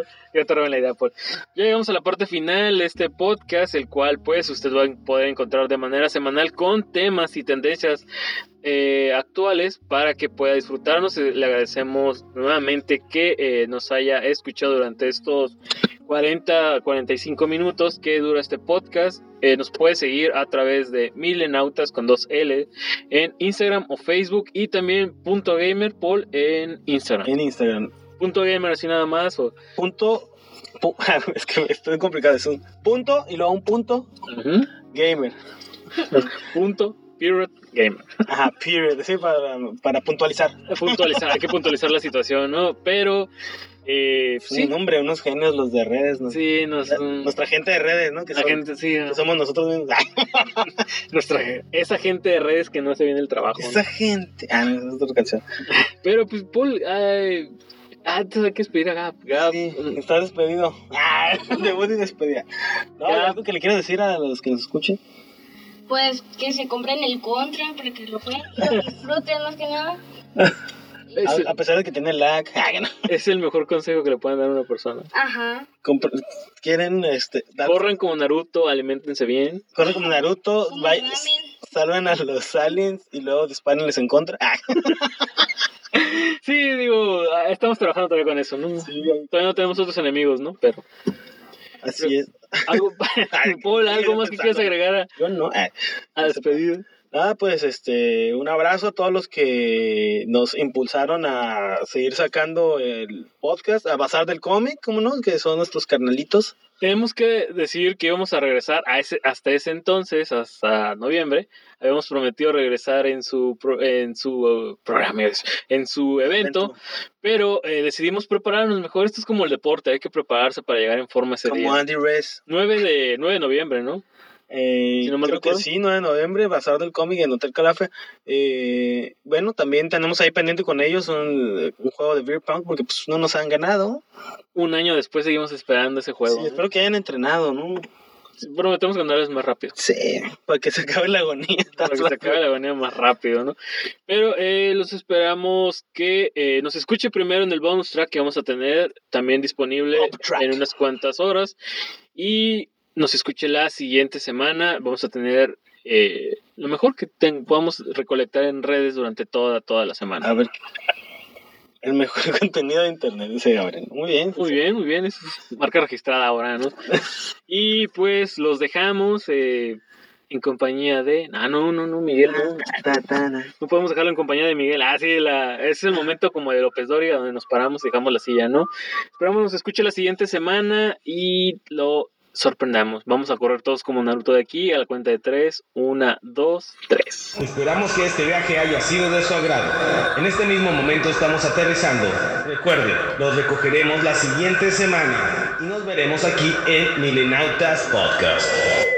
Paul. Ya llegamos a la parte final de este podcast, el cual pues usted va a poder encontrar de manera semanal con temas y tendencias eh, actuales para que pueda disfrutarnos. Eh, Le agradecemos nuevamente que eh, nos haya escuchado durante estos 40, 45 minutos que dura este podcast. Nos puede seguir a través de Milenautas con dos L en Instagram o Facebook y también punto gamer Paul en Instagram. En Instagram. Punto gamer así nada más o Punto. pu- es que esto es complicado. Es un punto y luego un punto gamer. punto period gamer. Ajá, period. Sí, para, para puntualizar. Puntualizar, hay que puntualizar la situación, ¿no? Pero eh, Sí, sí, hombre, unos genios los de redes. ¿no? sí, nos, La- Nuestra gente de redes, ¿no? Que, la son- gente, sí, que somos nosotros mismos. nuestra, esa gente de redes que no hace bien el trabajo. ¿no? Esa gente. Ah, no, es otra canción. Pero pues Paul, ay, antes hay que despedir a Gab. Gab, Sí, está despedido. Ah, debut y despedida. No, Ya. ¿algo que le quieras decir a los que nos escuchen? Pues que se compren el contra para que lo jueguen, lo disfruten más que nada. es, A, a pesar de que tiene lag. Ah, es el mejor consejo que le pueden dar a una persona. Ajá. Compr- Quieren este, dar- Corran como Naruto, alimentense bien. corren como Naruto, Como. Salven a los aliens y luego dispárenles en contra. Ah, Sí, digo, ah, estamos trabajando todavía con eso, ¿no? Todavía no tenemos otros enemigos, ¿no? Pero así es. algo, Paul, algo más que quieras agregar a, Yo no. ah. a despedir. Nada, pues este, un abrazo a todos los que nos impulsaron a seguir sacando el podcast, a Bazar del Cómic, ¿cómo no? Que son nuestros carnalitos. Tenemos que decir que íbamos a regresar a ese, hasta ese entonces, hasta noviembre. Habíamos prometido regresar en su, pro- en su uh, programa, en su evento, pero eh, decidimos prepararnos mejor. Esto es como el deporte, hay que prepararse para llegar en forma ese Como día. Andy Res. 9 de, 9 de noviembre, ¿no? Eh, Si no que recuerdo. sí, 9 de noviembre, Bazar del Cómic en Hotel Calafe. Eh, bueno, también tenemos ahí pendiente con ellos un, un juego de Beer Pong porque pues no nos han ganado. Un año después seguimos esperando ese juego. Sí, ¿no? espero que hayan entrenado, ¿no? Prometemos ganarles más rápido. Sí, para que se acabe la agonía. para que se acabe la agonía más rápido, ¿no? Pero eh, los esperamos que eh, nos escuche primero en el bonus track que vamos a tener también disponible en unas cuantas horas y nos escuche la siguiente semana. Vamos a tener eh, lo mejor que ten- podamos recolectar en redes durante toda, toda la semana. A ver, el mejor contenido de internet, dice Gabriel. Muy bien. Muy bien, muy bien, es marca registrada ahora, ¿no? Y pues los dejamos eh, en compañía de... Ah, no, no, no, Miguel, no. No podemos dejarlo en compañía de Miguel. Ah, sí, la, ese es el momento como de López Dóriga donde nos paramos y dejamos la silla, ¿no? Esperamos nos escuche la siguiente semana y lo sorprendamos. Vamos a correr todos como Naruto de aquí a la cuenta de tres. Una, dos, tres. Esperamos que este viaje haya sido de su agrado. En este mismo momento estamos aterrizando. Recuerde, los recogeremos la siguiente semana y nos veremos aquí en Milenautas Podcast.